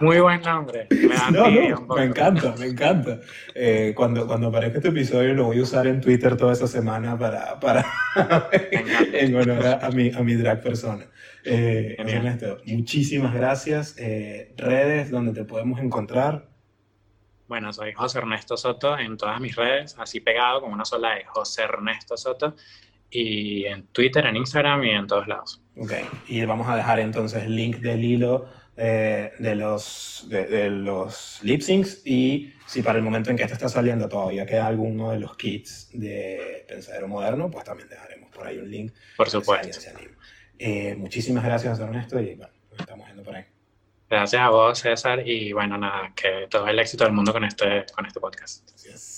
Speaker 2: Muy buen nombre. [LAUGHS] Me,
Speaker 1: me encanta, me encanta. Eh, cuando, cuando aparezca este episodio lo voy a usar en Twitter toda esa semana para, para en honor a, mi, a mi drag persona. Eh, Ernesto, muchísimas gracias. Eh, redes donde te podemos encontrar.
Speaker 2: Bueno, soy José Ernesto Soto en todas mis redes, así pegado con una sola E, José Ernesto Soto y en Twitter, en Instagram y en todos lados.
Speaker 1: Ok, y vamos a dejar entonces el link del hilo eh, de los, de, los lip syncs y si para el momento en que esto está saliendo todavía queda alguno de los kits de Pensadero Moderno, pues también dejaremos por ahí un link.
Speaker 2: Por supuesto.
Speaker 1: Eh, muchísimas gracias, Ernesto, y bueno, nos estamos viendo por ahí.
Speaker 2: Gracias a vos, César, y bueno, nada, que todo el éxito del mundo con este, con este podcast. Gracias.